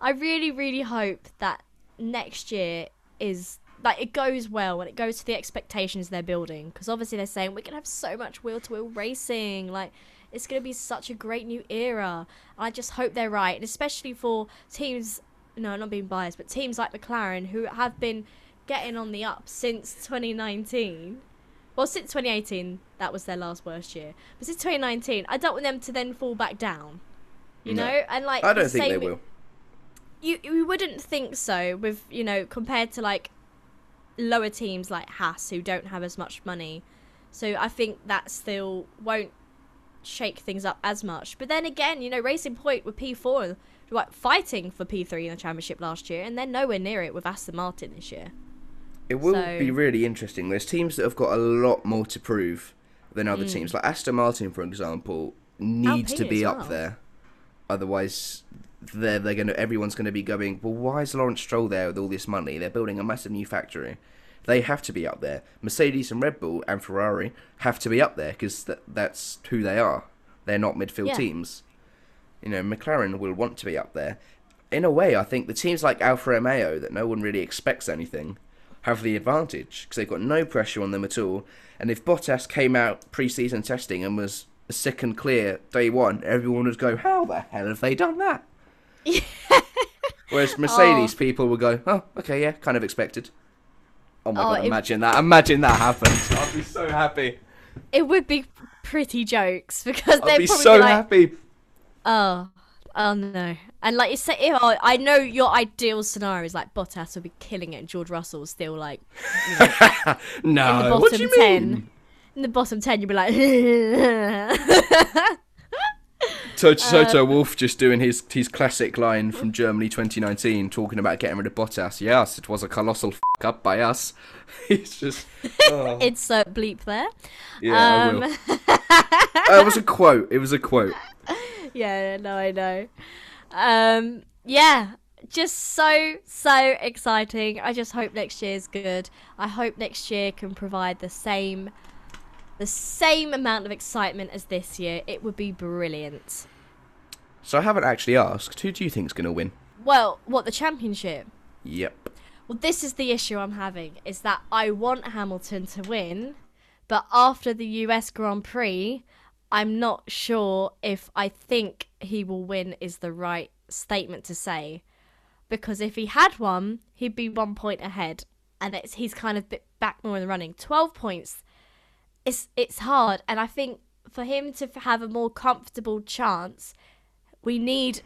I really, really hope that next year is like it goes well and it goes to the expectations they're building. Because obviously they're saying we're gonna have so much wheel to wheel racing. Like it's gonna be such a great new era. I just hope they're right, and especially for teams. No, not being biased, but teams like McLaren who have been getting on the up since 2019 Well, since 2018, that was their last worst year. But since 2019, I don't want them to then fall back down. You No. know, and like I don't think they will. You you wouldn't think so with you know compared to like lower teams like Haas who don't have as much money. So I think that still won't shake things up as much. But then again, you know, Racing Point with P4 like fighting for P3 in the championship last year, and they're nowhere near it with Aston Martin this year. It will So- be really interesting. There's teams that have got a lot more to prove than other hmm. teams. Like Aston Martin, for example, needs to be up well. there. Otherwise, they're they're gonna everyone's gonna be going. Well, why is Lawrence Stroll there with all this money? They're building a massive new factory. They have to be up there. Mercedes and Red Bull and Ferrari have to be up there because th- that's who they are. They're not midfield Yeah. teams. You know, McLaren will want to be up there. In a way, I think the teams like Alfa Romeo that no one really expects anything have the advantage because they've got no pressure on them at all. And if Bottas came out pre-season testing and was a second clear day one, everyone would go, "How the hell have they done that?" Whereas Mercedes oh. people would go, "Oh, okay, yeah, kind of expected." Oh my Oh, god! if- Imagine that! Imagine that happened. I'd be so happy. It would be pretty jokes because I'd they'd be probably so be like, happy. Oh, oh no! And like you say, if, oh, I know your ideal scenario is like Bottas will be killing it, and George Russell is still like you know, No, in the what do bottom you mean? ten. In the bottom ten, you'd be like, Toto, Toto Um, Wolff just doing his his classic line from Germany 2019, talking about getting rid of Bottas. Yes, it was a colossal f- up by us. it's just. Oh. insert bleep there. yeah, um, I will. Uh, it was a quote. It was a quote. yeah, no, I know. Um, yeah, just so so exciting. I just hope next year's good. I hope next year can provide the same the same amount of excitement as this year. It would be brilliant. So I haven't actually asked. Who do you think's gonna win? Well, what the championship? Yep. Well, this is the issue I'm having is that I want Hamilton to win, but after the US Grand Prix, I'm not sure if I think he will win is the right statement to say. Because if he had won, he'd be one point ahead, and it's he's kind of bit back more in the running. Twelve points, it's it's hard, and I think for him to have a more comfortable chance, we need,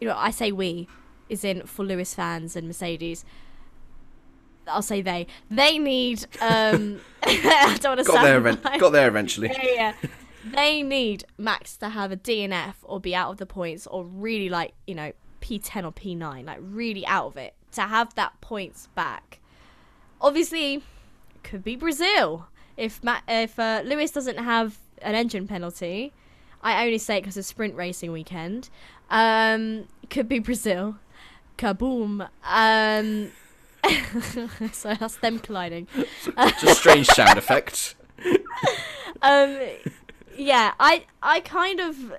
you know, I say we, is in for Lewis fans and Mercedes. I'll say they. They need. Um, I don't want to Got there. Event- got there eventually. yeah, yeah. They need Max to have a DNF or be out of the points or really like, you know, P10 or P9, like really out of it to have that points back. Obviously, could be Brazil. If Ma- if uh, Lewis doesn't have an engine penalty, I only say it because it's sprint racing weekend. Um, could be Brazil. Kaboom. Um, so that's them colliding. Just strange sound effects. um yeah i i kind of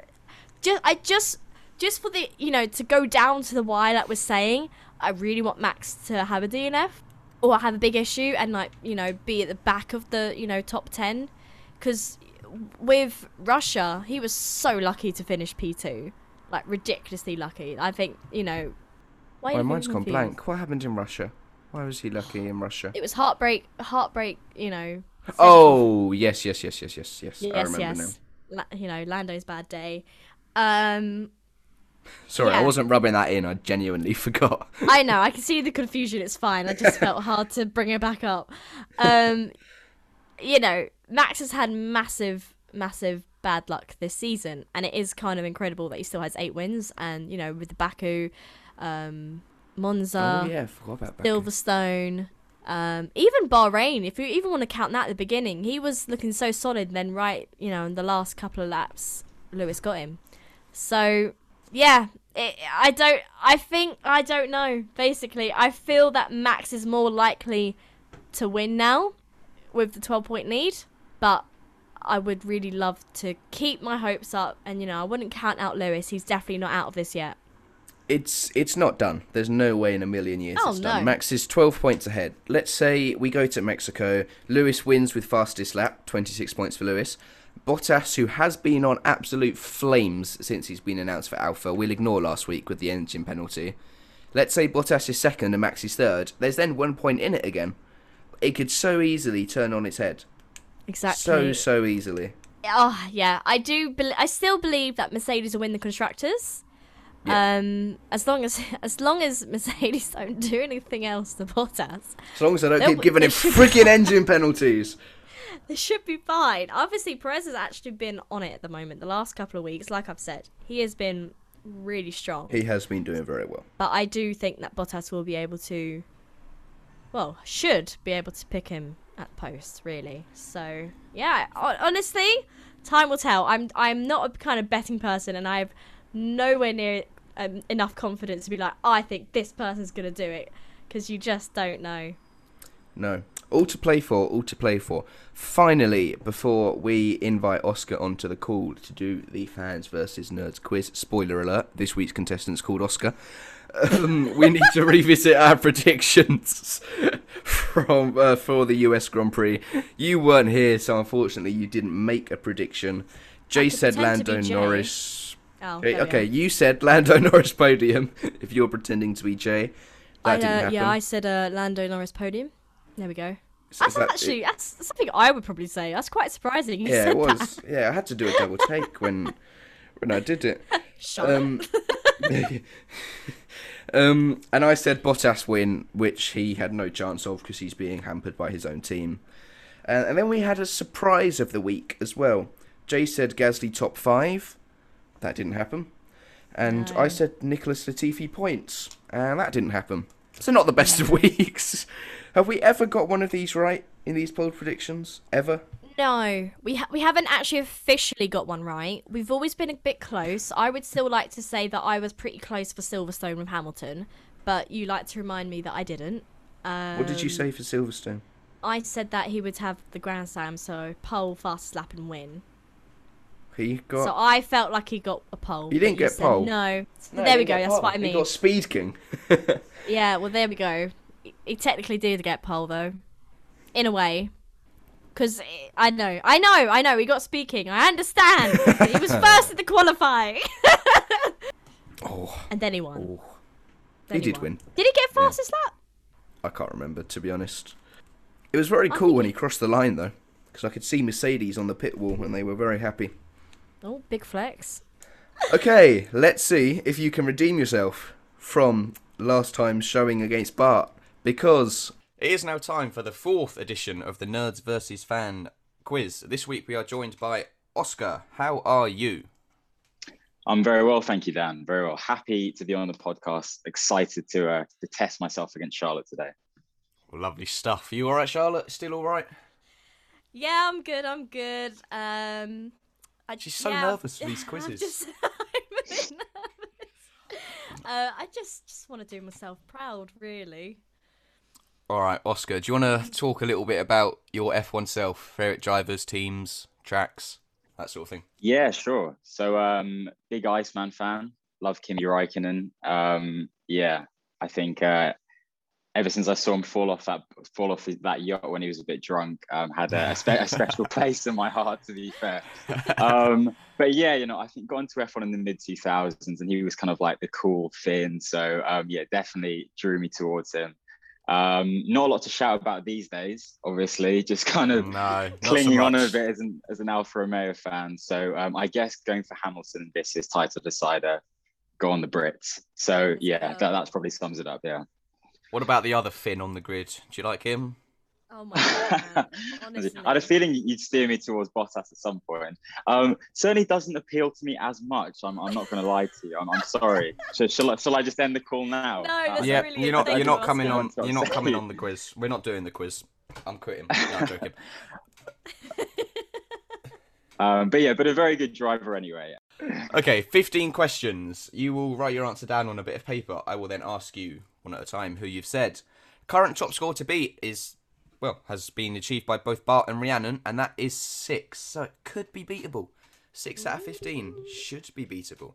just i just just for the you know to go down to the wire like we're saying i really want max to have a dnf or have a big issue and like you know be at the back of the you know top 10 because with russia he was so lucky to finish p2 like ridiculously lucky i think you know why My mind's gone blank. What happened in Russia? Why was he lucky in Russia? it was heartbreak heartbreak you know Oh yes, yes, yes, yes, yes, yes. I Yes, now. yes. La- you know, Lando's bad day. Um, Sorry, I wasn't rubbing that in. I genuinely forgot. I know, I can see the confusion. It's fine. I just felt hard to bring it back up. Um, you know, Max has had massive, massive bad luck this season, and it is kind of incredible that he still has eight wins. And you know, with the Baku, um, Monza, oh yeah, I forgot about that. Silverstone, um, even Bahrain. If you even want to count that at the beginning, he was looking so solid. Then right, you know, in the last couple of laps, Lewis got him. So yeah, it, I don't. I think I don't know. Basically, I feel that Max is more likely to win now with the twelve point lead, but. I would really love to keep my hopes up, and you know, I wouldn't count out Lewis. He's definitely not out of this yet. It's it's not done. There's no way in a million years Oh, it's done. no. Max is 12 points ahead. Let's say we go to Mexico. Lewis wins with fastest lap, 26 points for Lewis. Bottas, who has been on absolute flames since he's been announced for Alpha, we'll ignore last week with the engine penalty. Let's say Bottas is second and Max is third. There's then one point in it again. It could so easily turn on its head. Exactly. So so easily. Oh yeah, I do. Be- I still believe that Mercedes will win the constructors. Yeah. Um, as long as as long as Mercedes don't do anything else to Bottas, As long as I don't They'll- keep giving him freaking engine penalties. They should be fine. Obviously, Perez has actually been on it at the moment. The last couple of weeks, like I've said, he has been really strong. He has been doing very well. But I do think that Bottas will be able to, well, should be able to pick him at post, really. So yeah, honestly, time will tell. I'm I'm not a kind of betting person, and I have nowhere near um, enough confidence to be like, I think this person's gonna do it, because you just don't know. No. All to play for, all to play for. Finally, before we invite Oscar onto the call to do the fans versus nerds quiz, spoiler alert, this week's contestant's called Oscar. Um, we need to revisit our predictions from uh, for the US Grand Prix. You weren't here, so unfortunately you didn't make a prediction. Jay said Lando. Norris. Oh, Okay, okay, you said Lando Norris podium. If you're pretending to be Jay, that I, didn't uh, happen. yeah, I said uh, Lando Norris podium. There we go. Is That's that- actually that's something I would probably say. That's quite surprising. You yeah, it was. Yeah, I had to do a double take when when I did it. that. Shut. Um, um, and I said Bottas win, which he had no chance of because he's being hampered by his own team. Uh, and then we had a surprise of the week as well. Jay said Gasly top five. That didn't happen. And I said Nicholas Latifi points. And that didn't happen. So not the best of weeks. Have we ever got one of these right in these bold predictions? Ever? No, we ha- we haven't actually officially got one right. We've always been a bit close. I would still like to say that I was pretty close for Silverstone with Hamilton, but you like to remind me that I didn't. Um, What did you say for Silverstone? I said that he would have the Grand Slam, so pole, fastest lap, and win. He got. So I felt like he got a pole. He didn't get said pole. No. No, there we go. That's pole. what I mean. He got Speed King. Yeah, well, there we go. He- He technically did get pole, though. In a way. Because eh, I know, I know, I know, he got speaking. I understand. he was first in the qualifying. oh, and then he won. oh. Then he did won. win. Did he get fastest lap? I can't remember to be honest. It was very cool when he- he crossed the line though, because I could see Mercedes on the pit wall and they were very happy. Oh, big flex. Okay, let's see if you can redeem yourself from last time's showing against Bart, because it is now time for the fourth edition of the Nerds versus Fan quiz. This week we are joined by Oscar. How are you? I'm very well, thank you, Dan. Very well. Happy to be on the podcast. Excited to uh, to test myself against Charlotte today. Lovely stuff. You all right, Charlotte? Still all right? Yeah, I'm good. I'm good. Um, I, She's so yeah, nervous for these I'm quizzes. just, I'm a bit nervous. Uh, I just just want to do myself proud, really. All right, Oscar, do you want to talk a little bit about your F1 self, favourite drivers, teams, tracks, that sort of thing? Yeah, sure. So, um, big Iceman fan. Love Kimi Räikkönen. Um, yeah, I think uh, ever since I saw him fall off that fall off that yacht when he was a bit drunk, um, had a, a, spe- a special place in my heart. To be fair, um, but yeah, you know, I think got into F1 in the mid 2000s, and he was kind of like the cool Finn. So um, yeah, definitely drew me towards him. Um, not a lot to shout about these days, obviously. Just kind of no, not so clinging on a bit as an as an Alfa Romeo fan. So um, I guess going for Hamilton this is title decider. Go on the Brits. So yeah, that, that's probably sums it up. Yeah. What about the other Finn on the grid? Do you like him? Oh my god, honestly. I had a feeling you'd steer me towards Bottas at some point. Um, certainly doesn't appeal to me as much. I'm, I'm not going to lie to you. I'm, I'm sorry. Shall, shall, I, shall I just end the call now? No, Uh, that's yeah, really you're not. Thank You're not coming on. You're not coming on the quiz. We're not doing the quiz. I'm quitting. No, I'm joking. um, but yeah, but a very good driver anyway. Okay, 15 questions. You will write your answer down on a bit of paper. I will then ask you one at a time who you've said. Current top score to beat is, well, has been achieved by both Bart and Rhiannon, and that is six. So it could be beatable. Six out of 15 should be beatable.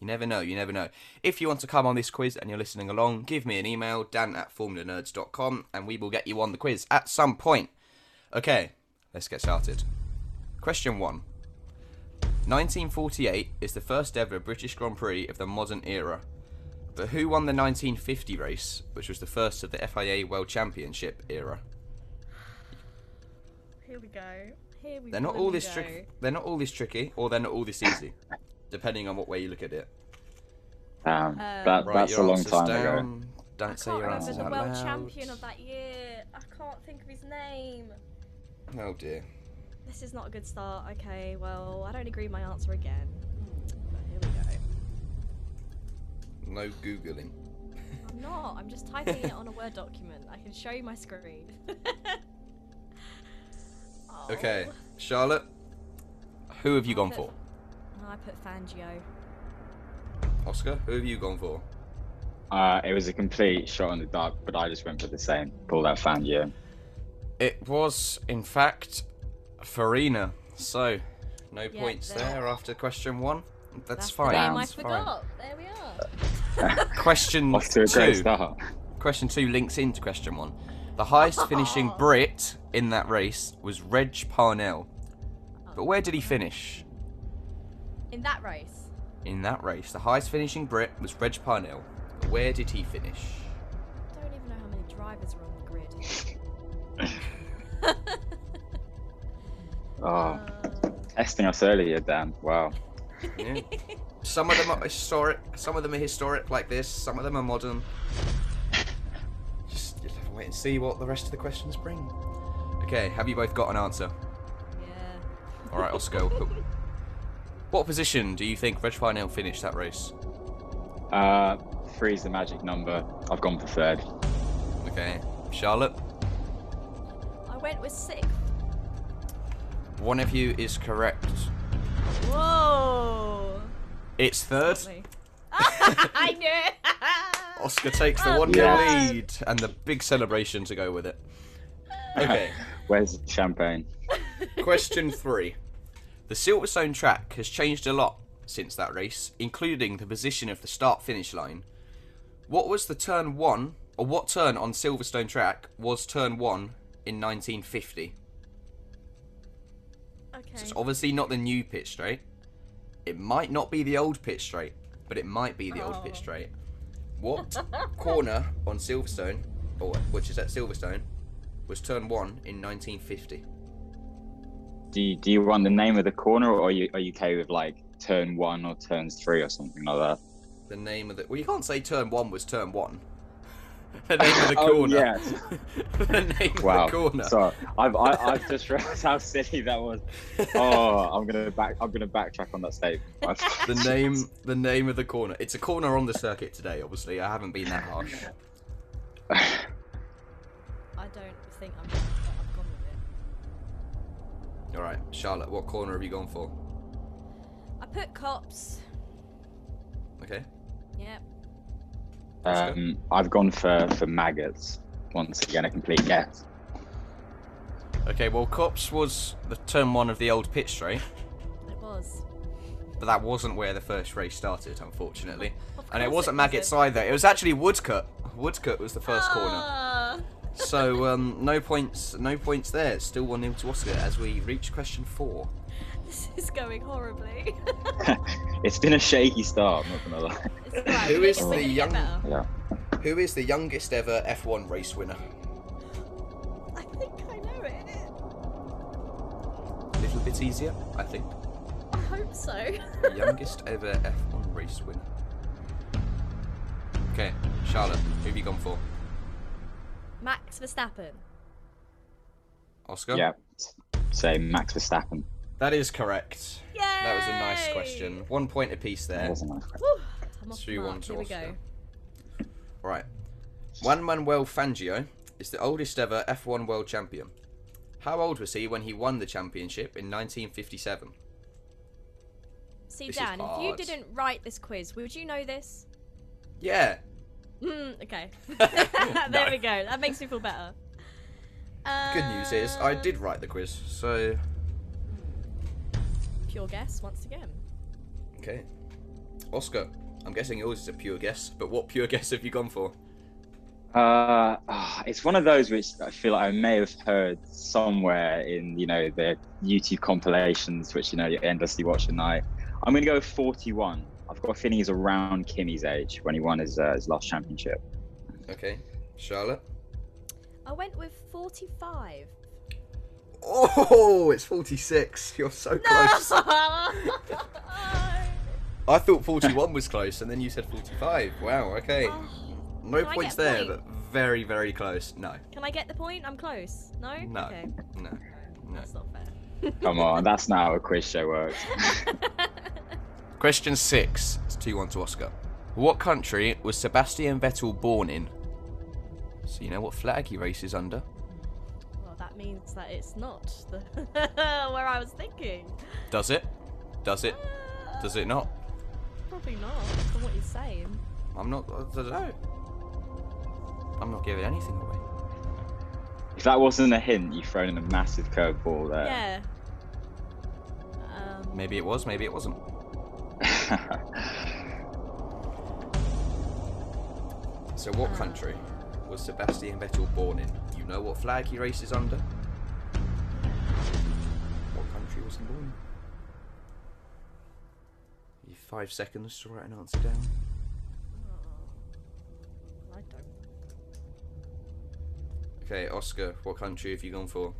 You never know, you never know. If you want to come on this quiz and you're listening along, give me an email, dan at formulanerds.com, and we will get you on the quiz at some point. Okay, let's get started. Question one. 1948 is the first ever British Grand Prix of the modern era. But who won the 1950 race, which was the first of the FIA World Championship era? Here we go. Here we They're not all this go. tricky. They're not all this tricky, or they're not all this easy, depending on what way you look at it. Um, Uh, that, Right, that's a long answers time ago. down. Don't I say can't your remember the world loud. champion of that year. I can't think of his name. Oh dear. This is not a good start. Okay, well, I don't agree with my answer again. No googling. I'm not. I'm just typing it on a Word document. I can show you my screen. Oh. Okay, Charlotte. Who have you gone for? I put Fangio. Oscar. Who have you gone for? Uh, it was a complete shot in the dark, but I just went for the same. Pull that fan year. It was, in fact, Farina. So, no Yeah, points there. there after question one. That's, That's fine. the name I That's fine. There we are. Question Off to a great two. start. Question two links into question one. The highest finishing Brit in that race was Reg Parnell. But where did he finish In that race. in that race? The highest finishing Brit was Reg Parnell. But where did he finish? I don't even know how many drivers were on the grid. Oh, Uh, testing us earlier, Dan. Wow. Yeah. Some of them are historic. Some of them are historic like this. Some of them are modern. Just you'll have to wait and see what the rest of the questions bring. Okay, have you both got an answer? yeah. All right, Oscar. what position do you think Reg Parnell finished that race? Uh, three's the magic number. I've gone for third. Okay, Charlotte. I went with sixth. One of you is correct. Whoa. It's third. I knew it. Oscar takes the Oh, one nil God. lead and the big celebration to go with it. Okay, Where's the champagne? question three. The Silverstone track has changed a lot since that race, including the position of the start finish line. What was the turn one, or what turn on Silverstone track was turn one in 1950? Okay. So it's obviously not the new pit straight. It might not be the old pit straight, but it might be the old pit Oh. straight. What corner on Silverstone, or which is at Silverstone, was turn one in 1950? Do you, do you want the name of the corner, or are you are you okay with like turn one or turns three or something like that? The name of the well, you can't say turn one was turn one. the name of the corner. Oh, corner. yes. the name Wow. of the corner. So I've I, I've just realised how silly that was. Oh, I'm gonna back I'm gonna backtrack on that statement. The name, the name of the corner. It's a corner on the circuit today. Obviously, I haven't been that harsh. I don't think I'm. I've gone with it. All right, Charlotte, what corner have you gone for? I put Copse. Okay. Yep. Um, I've gone for for maggots. Once again, a complete guess. Okay, well, Copse was the turn one of the old pit straight, It was. but that wasn't where the first race started, unfortunately. And it wasn't it Maggots wasn't. either. It was actually Woodcote. Woodcote was the first corner. Ah. So um, no points, no points there. Still one 0 to Oscar as we reach question four. This is going horribly. It's been a shaky start. I'm not gonna lie. It's alright, Who we're is gonna the young- Yeah. Who is the youngest ever F1 race winner? I think I know it. A little bit easier, I think. I hope so. The youngest ever F1 race winner. Okay, Charlotte, who have you gone for? Max Verstappen. Oscar? Yeah. Say Max Verstappen. That is correct. Yay! That was a nice question. One point apiece That there. was a nice question. Whew, I'm off one to Oscar. Right. Juan Manuel Fangio is the oldest ever F1 world champion. How old was he when he won the championship in 1957? See, This Dan, if you didn't write this quiz, would you know this? Yeah. Hmm, okay. No. there we go. That makes me feel better. Good news is I Um, did write the quiz, so Pure guess once again. okay. Oscar, I'm guessing yours is a pure guess, but what pure guess have you gone for? Uh, ah, it's one of those which I feel like I may have heard somewhere in you know the YouTube compilations, which you know you endlessly watch at night. I'm going to go 41. I've got a feeling he's around Kimi's age when he won his uh, his last championship. Okay. Charlotte? I went with 45. Oh, it's 46. You're so close. I thought 41 was close, and then you said 45. Wow, okay. Oh, no points there, point? but very, very close. No, Can I get the point? I'm close. No? no, Okay. no, no. That's not fair. Come on, that's not how a quiz show works. Question six. It's 2 1 to Oscar. What country was Sebastian Vettel born in? So you know what flag he races under? Well, that means that it's not the where I was thinking. Does it? Does it? Uh, Does it not? Probably not, from what you're saying. I'm not. I don't know. I'm not giving anything away. If that wasn't a hint, you've thrown in a massive curveball there. Yeah. Um, Maybe it was, maybe it wasn't. So, what country was Sebastian Vettel born in? You know what flag he races under? What country was he born in? You have five seconds to write an answer down. I don't. Okay, Oscar, what country have you gone for?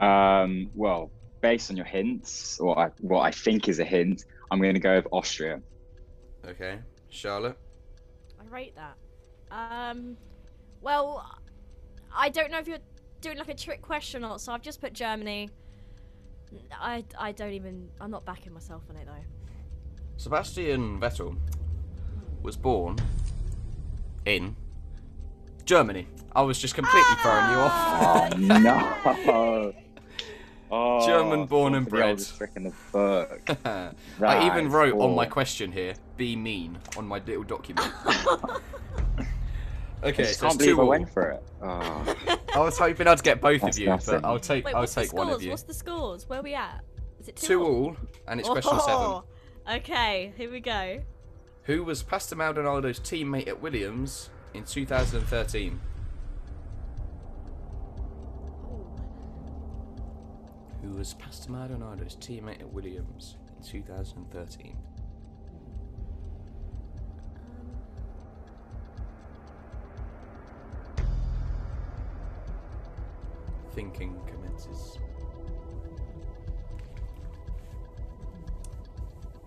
um, well, based on your hints, or I, what I think is a hint, I'm going to go with Austria. Okay, Charlotte. I rate that. Um, well, I don't know if you're doing like a trick question or not, so I've just put Germany. I, I don't even. I'm not backing myself on it though. Sebastian Vettel was born in Germany. I was just completely ah! throwing you off. Oh, no. Oh, German born and bred. oldest trick in the book. I even is wrote on my question here, be mean, on my little document. I okay, just so it's can't believe two I all. went for it. Oh. I was hoping I'd get both That's of you, nothing. but I'll take Wait, I'll take one of you. What's the scores? Where are we at? Is it two, Two all, and it's question seven. Oh, Okay, here we go. Who was Pastor Maldonado's teammate at Williams in 2013? Who was Pastor Maldonado's teammate at Williams in 2013? Thinking commences.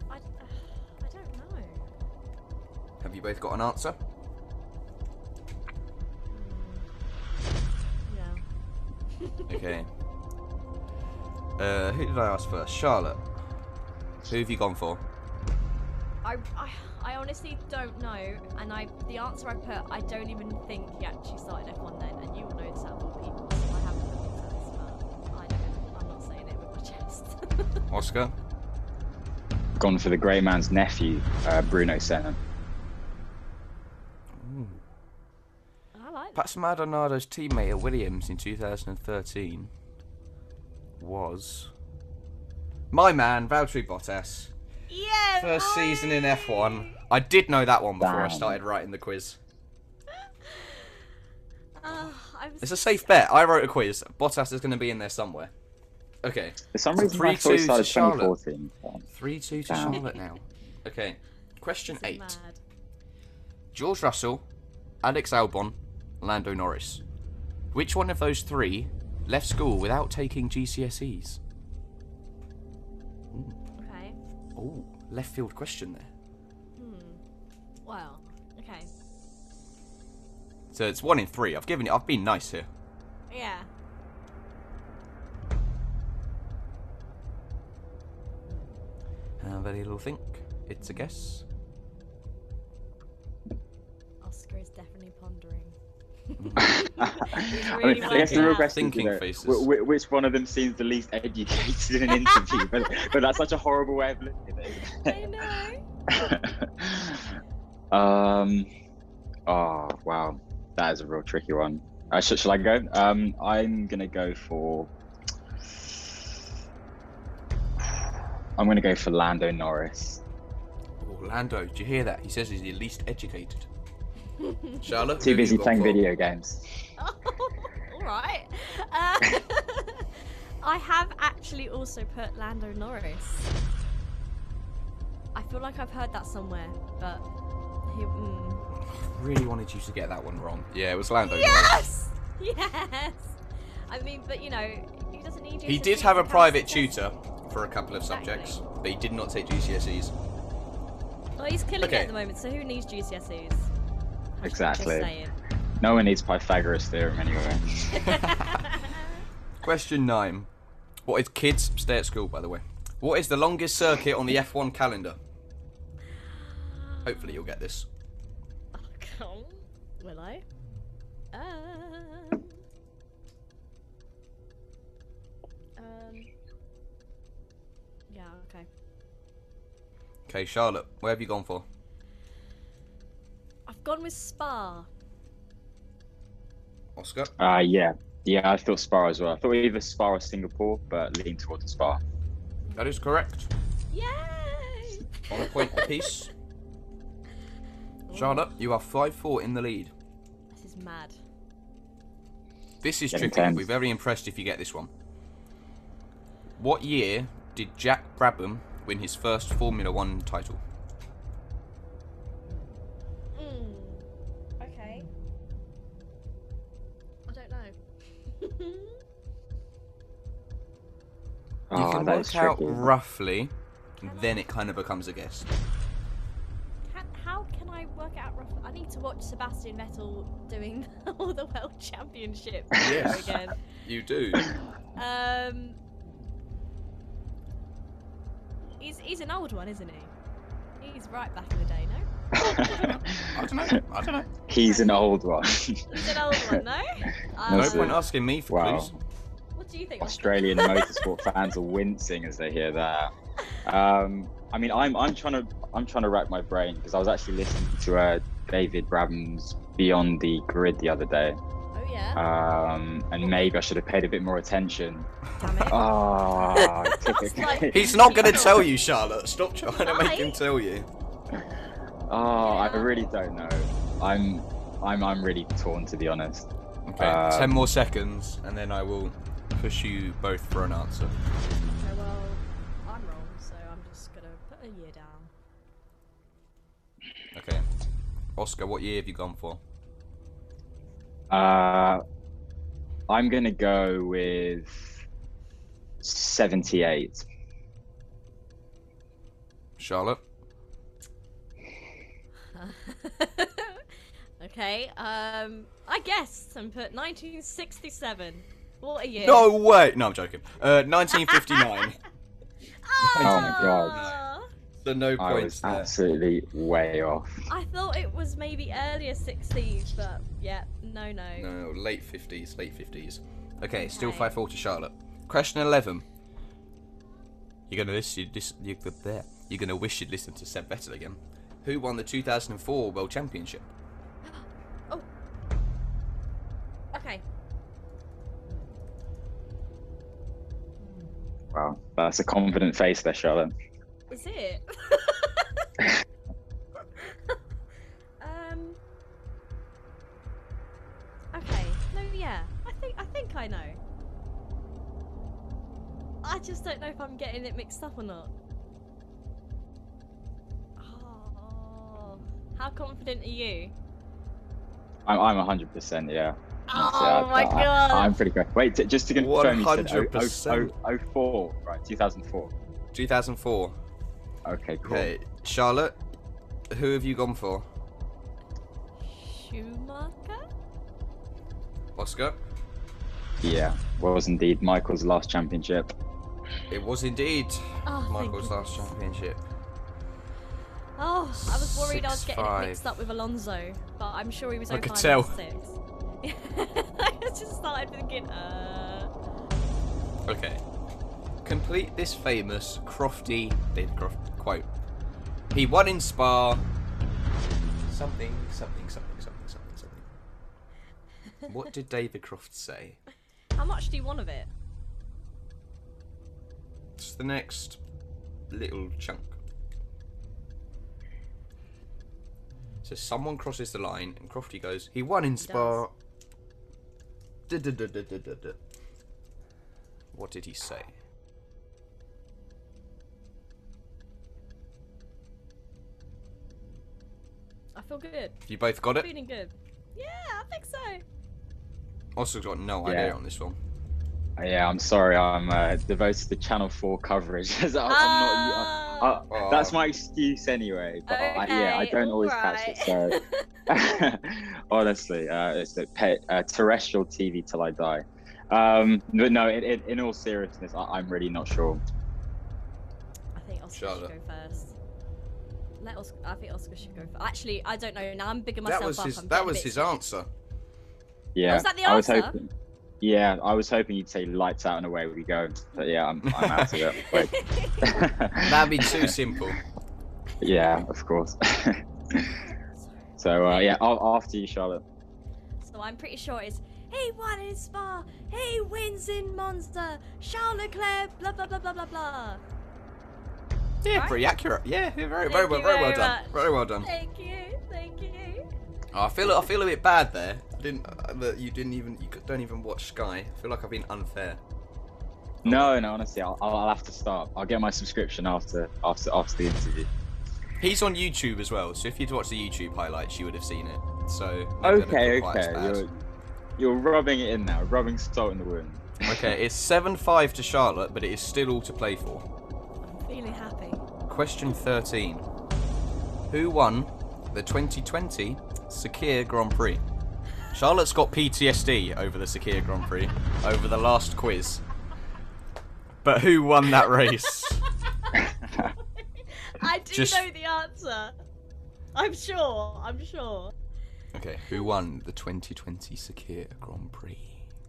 I, uh, I don't know. Have you both got an answer? Yeah. Okay. Uh, who did I ask first? Charlotte. Who have you gone for? I, I, I honestly don't know, and I the answer I put, I don't even think he actually started F1 then, and you will know this out of all people, Oscar? Gone for the grey man's nephew, uh, Bruno Senna. I like that. Pastor Maldonado's teammate at Williams in 2013 was my man, Valtteri Bottas. Yeah. First season in F1. I did know that one before I started writing the quiz. Uh, I was It's a safe bet. I wrote a quiz. Bottas is going to be in there somewhere. Okay. For some reason, Three I thought it two started to Charlotte. 2014. so- 3 2 to Damn. Charlotte now. Okay. Question so 8. mad. George Russell, Alex Albon, Lando Norris. Which one of those three left school without taking GCSEs? Okay. Oh, left field question there. Hmm. Well. Okay. So it's one in three. I've given it. I've been nice here. Yeah. Have a little think. It's a guess. Oscar is definitely pondering. I, really mean, I guess the working real out. question is, Thinking you know, faces. wh- wh- which one of them seems the least educated in an interview? but, but that's such a horrible way of looking at I it. know. um. Oh wow, that is a real tricky one. Uh, sh- shall I go? Um, I'm gonna go for. I'm gonna go for Lando Norris. Oh, Lando, did you hear that? He says he's the least educated. Charlotte? Too busy playing for? video games. Oh, all right. Uh, I have actually also put Lando Norris. I feel like I've heard that somewhere, but he. Mm. Really wanted you to get that one wrong. Yeah, it was Lando. Norris. Yes, yes. I mean, but you know, he doesn't need. You. He GCSEs did have a private the tutor for a couple of Exactly. subjects, but he did not take GCSEs. Well, he's killing Okay. it at the moment, so who needs GCSEs? Exactly. Just saying. No one needs Pythagoras theorem anyway. Question nine. What is kids stay at school by the way? What is the longest circuit on the F1 calendar? Hopefully you'll get this. Okay, Charlotte, where have you gone for? I've gone with Spa. Oscar. Uh, yeah. Yeah, I thought Spa as well. I thought we either Spa or Singapore, but lean towards Spa. That is correct. Yay! On a point apiece. Charlotte, you are 5 4 in the lead. This is mad. This is Get tricky. I'll be very impressed if you get this one. What year did Jack Brabham win his first Formula One title? Mm. Okay. I don't know. You Oh, can that work out tricky. roughly, then it kind of becomes a guess. Can, how can I work out roughly? I need to watch Sebastian Vettel doing all the World Championship Yes. again. You do. Um, he's he's an old one, isn't he? He's right back in the day, no? I don't know. I don't know. He's an old one. He's an old one, no? No Uh, point asking me for Wow. clues. What do you think? Australian motorsport fans are wincing as they hear that. Um, I mean, I'm I'm trying to I'm trying to rack my brain because I was actually listening to uh, David Brabham's Beyond the Grid the other day, yeah. um, and maybe I should have paid a bit more attention. Damn it. Oh, like- He's not going to tell you, Charlotte. Stop trying to make him tell you. oh, I really don't know. I'm I'm I'm really torn to be honest. Okay, Um, ten more seconds, and then I will push you both for an answer. Okay, well, I'm wrong, so I'm just gonna put a year down. Okay. Oscar, what year have you gone for? Uh, I'm gonna go with 78. Charlotte? okay. Um, I guessed and put 1967. What a year. No way! No, I'm joking. Uh, 1959. Oh my god. So no I points was there. absolutely way off. I thought it was maybe earlier 60s, but yeah, no, no. No, late 50s, late 50s. Okay, still Okay. 5 4 to Charlotte. Question 11. You're gonna listen, you're there. You're gonna wish you'd listened to Seb Vettel again. Who won the 2004 World Championship? Oh. Okay. Wow, that's a confident face there, Charlotte. Is it? um. Okay. No, yeah. I think I think I know. I just don't know if I'm getting it mixed up or not. Oh, how confident are you? I'm, I'm 100%, yeah. Oh my I, god! I, am pretty good. Wait, t- just to confirm, you said 100%. 0, 04, right? 2004. 2004. Okay, cool. Okay, Charlotte, who have you gone for? Schumacher? Oscar? Yeah, was indeed Michael's last championship. It was indeed Oh, Michael's last goodness. championship. Oh, I was worried I was getting it mixed up with Alonso, but I'm sure he was I could tell. 6. I just started thinking, uh. Okay. Complete this famous Crofty David Croft quote. He won in Spa. Something, something, something, something, something, something. What did David Croft say? How much do you want of it? It's the next little chunk. So someone crosses the line and Crofty goes, he won in Spa. Du-du-du-du-du-du-du. What did he say? Feel good. You both got it? Feeling good. Yeah, I think so. Oscar's got no Yeah. idea on this one. Yeah, I'm sorry. I'm uh, devoted to Channel Four coverage. I'm not. Ah, Uh, Oh. That's my excuse anyway. But I, yeah, I don't always catch it. So honestly, uh, it's a pet, uh, terrestrial TV till I die. Um, but no, in, in, in all seriousness, I, I'm really not sure. I think Oscar Charlotte. should go first. Let Oscar, I think Oscar should go first. Actually, I don't know. Now I'm bigging myself That was up. his. I'm That was his answer. Yeah, was that the I was answer? hoping. Yeah, I was hoping you'd say lights out and away we go. But yeah, I'm, I'm out of it. That'd be too simple. yeah, of course. so uh, yeah, a- after you, Charlotte. So I'm pretty sure it's he won in Spa, he wins in Monza, Charles Leclerc, blah blah blah blah blah blah. Yeah, Right? pretty accurate. Yeah, yeah very, very well, you very well very done. much. Very well done. Thank you, thank you. Oh, I feel I feel a bit bad there. I didn't uh, you didn't even you don't even watch Sky. I feel like I've been unfair. No, no, honestly, I'll, I'll I'll have to stop. I'll get my subscription after after after the interview. He's on YouTube as well, so if you'd watched the YouTube highlights, you would have seen it. So maybe I don't Okay, feel quite as okay, you're you're rubbing it in now, rubbing salt in the wound. Okay, it's seven five to Charlotte, but it is still all to play for. Feeling happy. Question thirteen: Who won the 2020 Sakhir Grand Prix? Charlotte's got PTSD over the Sakhir Grand Prix over the last quiz. But who won that race? I do Just- know the answer. I'm sure. I'm sure. Okay, who won the 2020 Sakhir Grand Prix?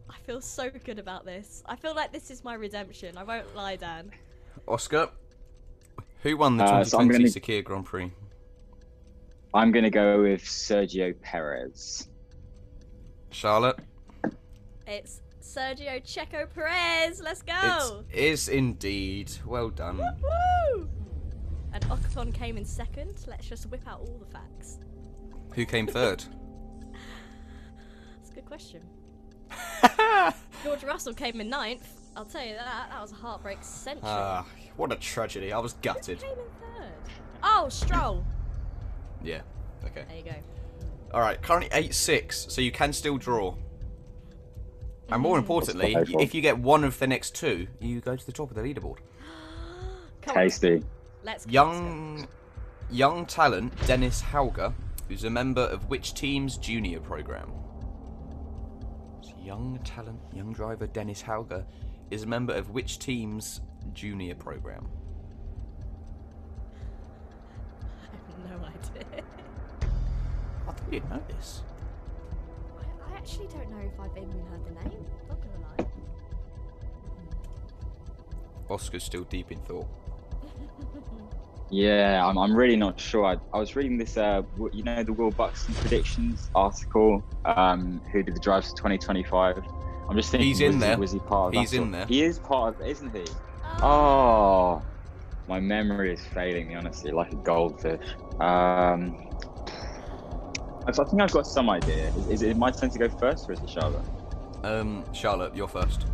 I feel so good about this. I feel like this is my redemption. I won't lie, Dan. Oscar, who won the Uh, so 2020 gonna- Sakhir Grand Prix? I'm gonna go with Sergio Perez. Charlotte, It's Sergio Checo Perez. Let's go. it is indeed. Well done. Woo! And Ocon came in second. Let's just whip out all the facts. Who came third? That's a good question. George Russell came in ninth. I'll tell you that. That was a heartbreak century. Ah, what a tragedy. I was gutted. came in third? Oh, Stroll. Yeah. Okay. There you go. All right. Currently eight six, so you can still draw. And more Mm. importantly, What's the high if you get one of the next two, you go to the top of the leaderboard. Tasty. Let's go. Young, young talent Dennis Hauger, who's a member of which team's junior program? So young talent, young driver Dennis Hauger is a member of which team's junior program? I have no idea. I thought you'd know this. I, I actually don't know if I've even heard the name. Not gonna lie. Oscar's still deep in thought. Yeah, I'm, I'm really not sure. I, I was reading this, uh, you know, the Will Buxton predictions article. Um, who did the drives for 2025? I'm just thinking, He's in was, he- there. was he part of? that He's in sort- there. He is part of, isn't he? Oh. Oh, my memory is failing me honestly, like a goldfish. Um, I I think I've got some idea. Is, is it my turn to go first, or is it Charlotte? Um, Charlotte, you're first.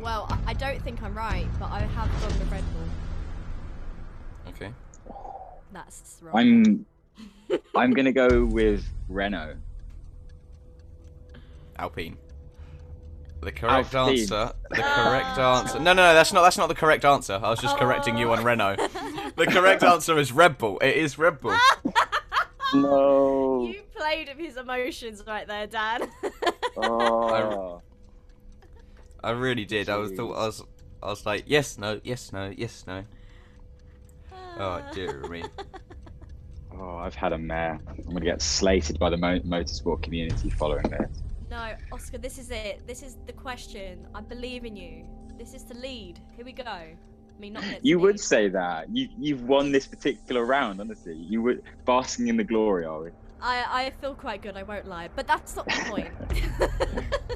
Well, I, I don't think I'm right, but I have gone with Red Bull. Okay. That's wrong. I'm, I'm gonna go with Renault. Alpine. The correct Alpine. answer. The ah. correct answer. No, no, no. That's not. That's not the correct answer. I was just oh. correcting you on Renault. The correct answer is Red Bull. It is Red Bull. No. You played with his emotions right there, Dan. Oh. I really did. I was thought. I was. I was like, yes, no, yes, no, yes, no. Ah. Oh dear me. Oh, I've had a mare. I'm gonna get slated by the mo- motorsport community following this. No, Oscar, this is it. This is the question. I believe in you. This is the lead. Here we go. I mean, not that You it's would say that. You you've won this particular round, honestly. You were basking in the glory, are we? I, I feel quite good, I won't lie. But that's not the point.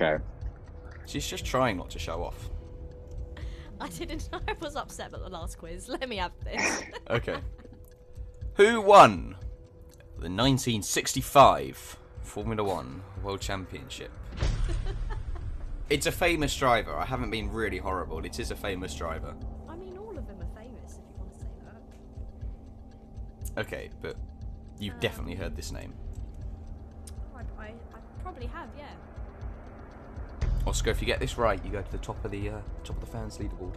Okay. She's just trying not to show off. I didn't know I was upset about the last quiz. Let me have this. Okay. Who won the 1965 Formula One World Championship? It's a famous driver. I haven't been really horrible. It is a famous driver. I mean, all of them are famous, if you want to say that. Okay, but you've definitely heard this name. I, I, I probably have, yeah. Oscar, if you get this right, you go to the top of the uh, top of the fans leaderboard.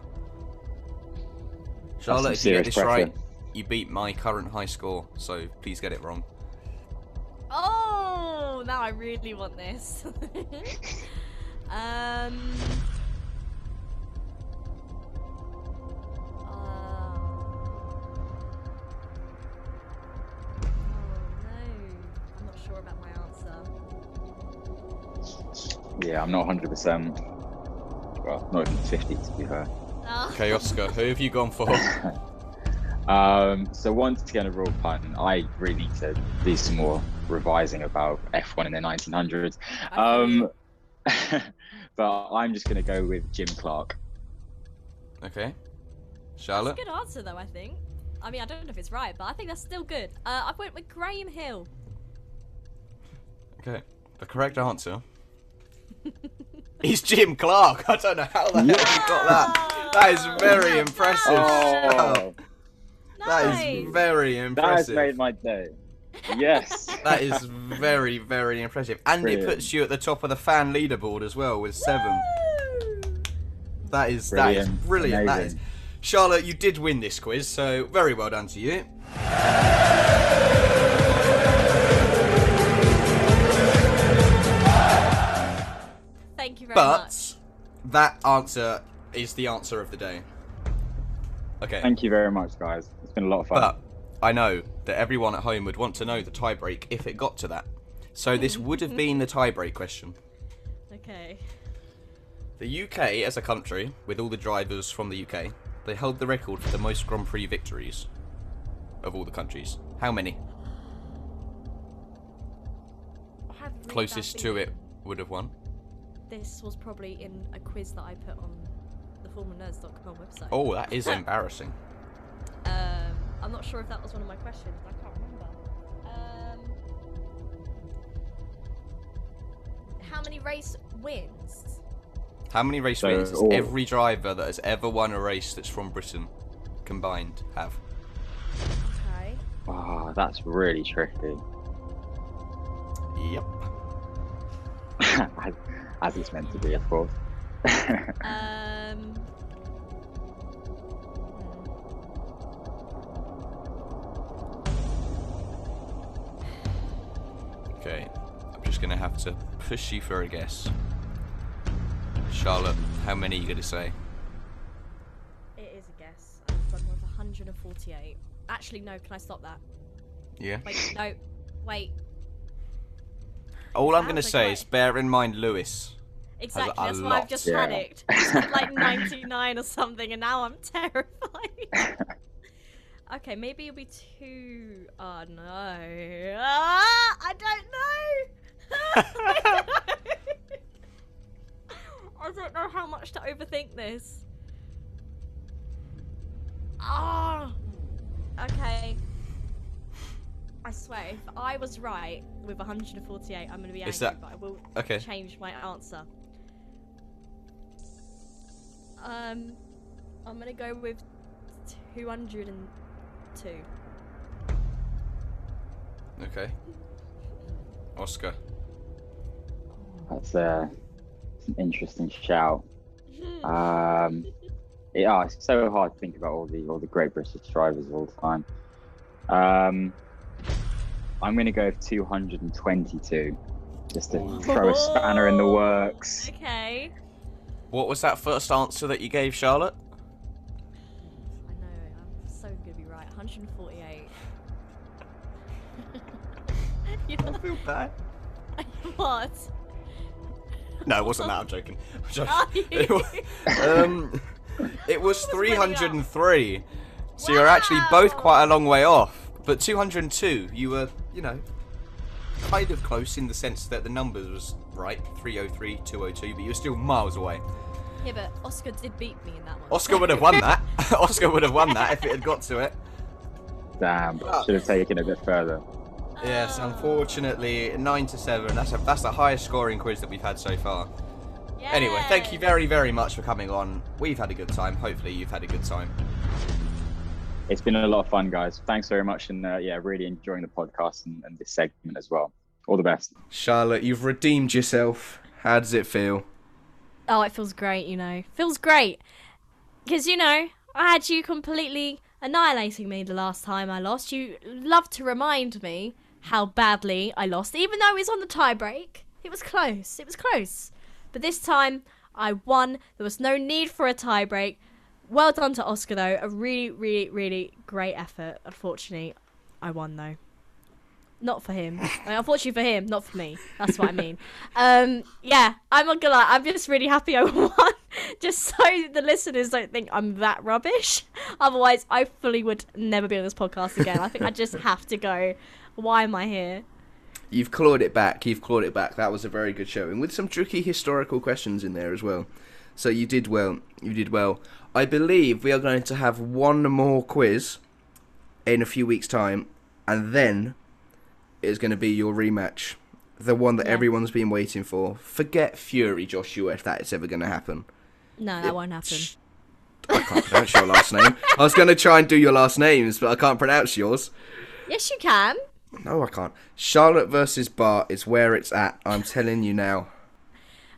Charlotte, if you get this pressure. right, you beat my current high score. So please get it wrong. Oh, now I really want this. um. Oh no, I'm not sure about my answer. Yeah, I'm not 100%. Well, not even 50 to be fair. Ah. Okay, Oscar, who have you gone for? Um, so once again, a real pun. I really need to do some more revising about F1 in the 1900s. Um, but I'm just going to go with Jim Clark. Okay, That's a Charlotte. good answer though. I think. I mean, I don't know if it's right, but I think that's still good. Uh, I went with Graham Hill. Okay, the correct answer is Jim Clark. I don't know how the hell you got that. That is very impressive. Oh, That Nice. is very that has impressive. made my day. Yes. That is very, very impressive. And it puts you at the top of the fan leaderboard as well with seven. Woo! That is that is Brilliant. brilliant. That is Charlotte, you did win this quiz, so very well done to you. Thank you very But much. that answer is the answer of the day. Okay. Thank you very much, guys. It's been a lot of fun. But I know that everyone at home would want to know the tiebreak if it got to that. So this would have been the tiebreak question. Okay. The UK as a country, with all the drivers from the UK, they held the record for the most Grand Prix victories of all the countries. How many? I have really bad Closest to it would have won. This was probably in a quiz that I put on the formulanerds.com website. Oh, that is embarrassing. Um, I'm not sure if that was one of my questions. I can't remember. Um, how many race wins? How many race So, wins does all- every driver that has ever won a race that's from Britain combined have? Okay. Oh, that's really tricky. Yep. as, as it's meant to be, of course. Um. Okay. I'm just gonna have to push you for a guess. Charlotte, how many are you gonna say? It is a guess. I've gone with 148. Actually, no. Can I stop that? Yeah. Wait, no. Wait. All I'm gonna say right. is bear in mind Lewis. Exactly. a That's why. I've just Yeah. panicked. Like 99 or something, and now I'm terrified. Okay, maybe it'll be two. Oh no. Ah, I don't know. I don't know. I don't know how much to overthink this. Ah. Okay. I swear, if I was right with 148, I'm gonna be angry, that- but I will Okay. change my answer. Um, I'm gonna go with 202. Okay. Oscar. That's uh, it's an interesting shout. Um, yeah, it's so hard to think about all the all the great British drivers of all the time. Um, I'm gonna go with 222, just to throw a spanner in the works. Okay. What was that first answer that you gave, Charlotte? You know feel bad. what? No, it wasn't that. I'm joking. I'm joking. It was, um, it was was 303. So you're actually both quite a long way off. But 202, you were, you know, kind of close in the sense that the numbers was right 303, 202, but you're still miles away. Yeah, but Oscar did beat me in that one. Oscar would have won that. Oscar would have won that if it had got to it. Damn, should have taken it a bit further. Yes, unfortunately, nine to seven. That's a, that's the highest scoring quiz that we've had so far. Anyway, thank you very very much for coming on. We've had a good time. Hopefully, you've had a good time. It's been a lot of fun, guys. Thanks very much, and uh, yeah, really enjoying the podcast and, and this segment as well. All the best. Charlotte, you've redeemed yourself. How does it feel? Oh, it feels great, you know. Feels great. Because, you know, I had you completely annihilating me the last time I lost. You love to remind me how badly I lost, even though it was on the tiebreak. It was close. It was close. But this time, I won. There was no need for a tiebreak. Well done to Oscar, though. A really, really, really great effort. Unfortunately, I won, though. Not for him. I mean, unfortunately for him, not for me. That's what I mean. Um, yeah, I'm not gonna lie. I'm just really happy I won, just so the listeners don't think I'm that rubbish. Otherwise, I fully would never be on this podcast again. I think I just have to go. Why am I here? You've clawed it back. You've clawed it back. That was a very good showing with some tricky historical questions in there as well. So you did well. You did well. I believe we are going to have one more quiz in a few weeks' time, and then it's going to be your rematch, the one that Yeah. everyone's been waiting for. Forget Fury, Joshua, if that is ever going to happen. No, that won't happen. Shh. I can't pronounce your last name. I was going to try and do your last names, but I can't pronounce yours. Yes, you can. No, I can't. Charlotte versus Bart is where it's at. I'm telling you now.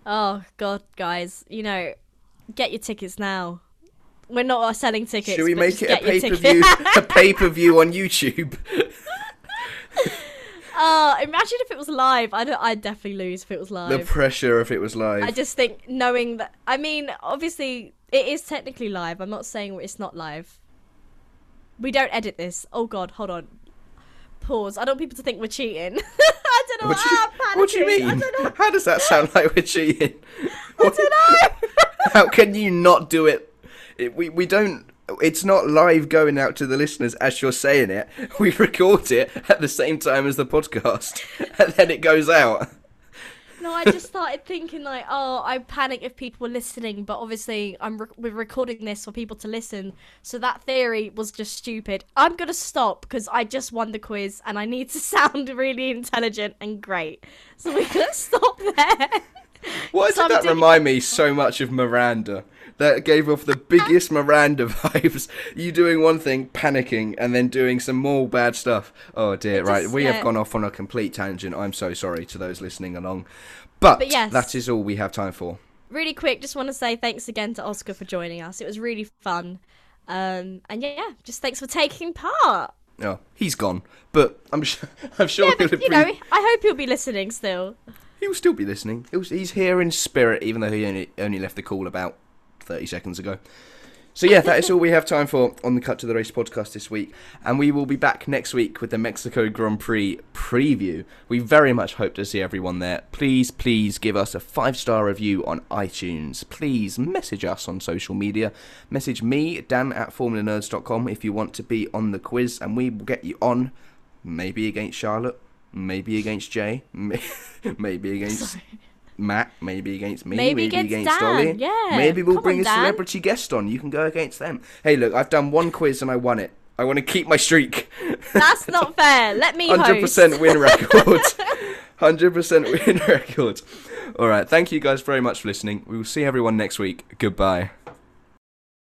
Oh God, guys, you know, get your tickets now. We're not uh, selling tickets. Should we make it a pay per view? a pay per view on YouTube. Oh, imagine if it was live. I don't. I'd definitely lose if it was live. the pressure if it was live. I just think knowing that. I mean, obviously, it is technically live. I'm not saying it's not live. We don't edit this. Oh God, hold on. Pause. I don't want people to think we're cheating. I don't know. What do you, I'm what do you mean? don't know. How does that sound like we're cheating? I don't know. How can you not do it? it? We we don't. It's not live going out to the listeners as you're saying it. We record it at the same time as the podcast, and then it goes out. No, I just started thinking like, oh, I panic if people were listening, but obviously I'm re- we're recording this for people to listen, so that theory was just stupid. I'm gonna stop because I just won the quiz and I need to sound really intelligent and great. So we're gonna stop there. Why did that remind me so much of Miranda? That gave off the biggest Miranda vibes. You doing one thing, panicking, and then doing some more bad stuff. Oh dear, right. just- We have gone off on a complete tangent. I'm so sorry to those listening along. But, But yes. that is all we have time for. really quick, just want to say thanks again to Oscar for joining us. It was really fun. Um, and yeah, just thanks for taking part. Oh, he's gone. But I'm sure, I'm sure Yeah, he'll, but you know, I hope you'll be listening still. he'll still be listening. He'll, he's here in spirit, even though he only, only left the call about 30 seconds ago. So yeah, that is all we have time for on the Cut to the Race podcast this week, and we will be back next week with the Mexico Grand Prix preview. We very much hope to see everyone there. Please, please give us a five star review on iTunes. Please message us on social media. Message me, Dan at formulanerds.com, if you want to be on the quiz, and we will get you on. Maybe against Charlotte, maybe against Jay, maybe against Matt, maybe against me, Maybe maybe, against Dan, Dolly. yeah. Maybe we'll Come bring on, a Dan. celebrity guest on. You can go against them. Hey, look, I've done one quiz and I won it. I want to keep my streak. That's not fair. Let me Hundred host. percent win record. Hundred percent win record. All right. Thank you guys very much for listening. We will see everyone next week. Goodbye.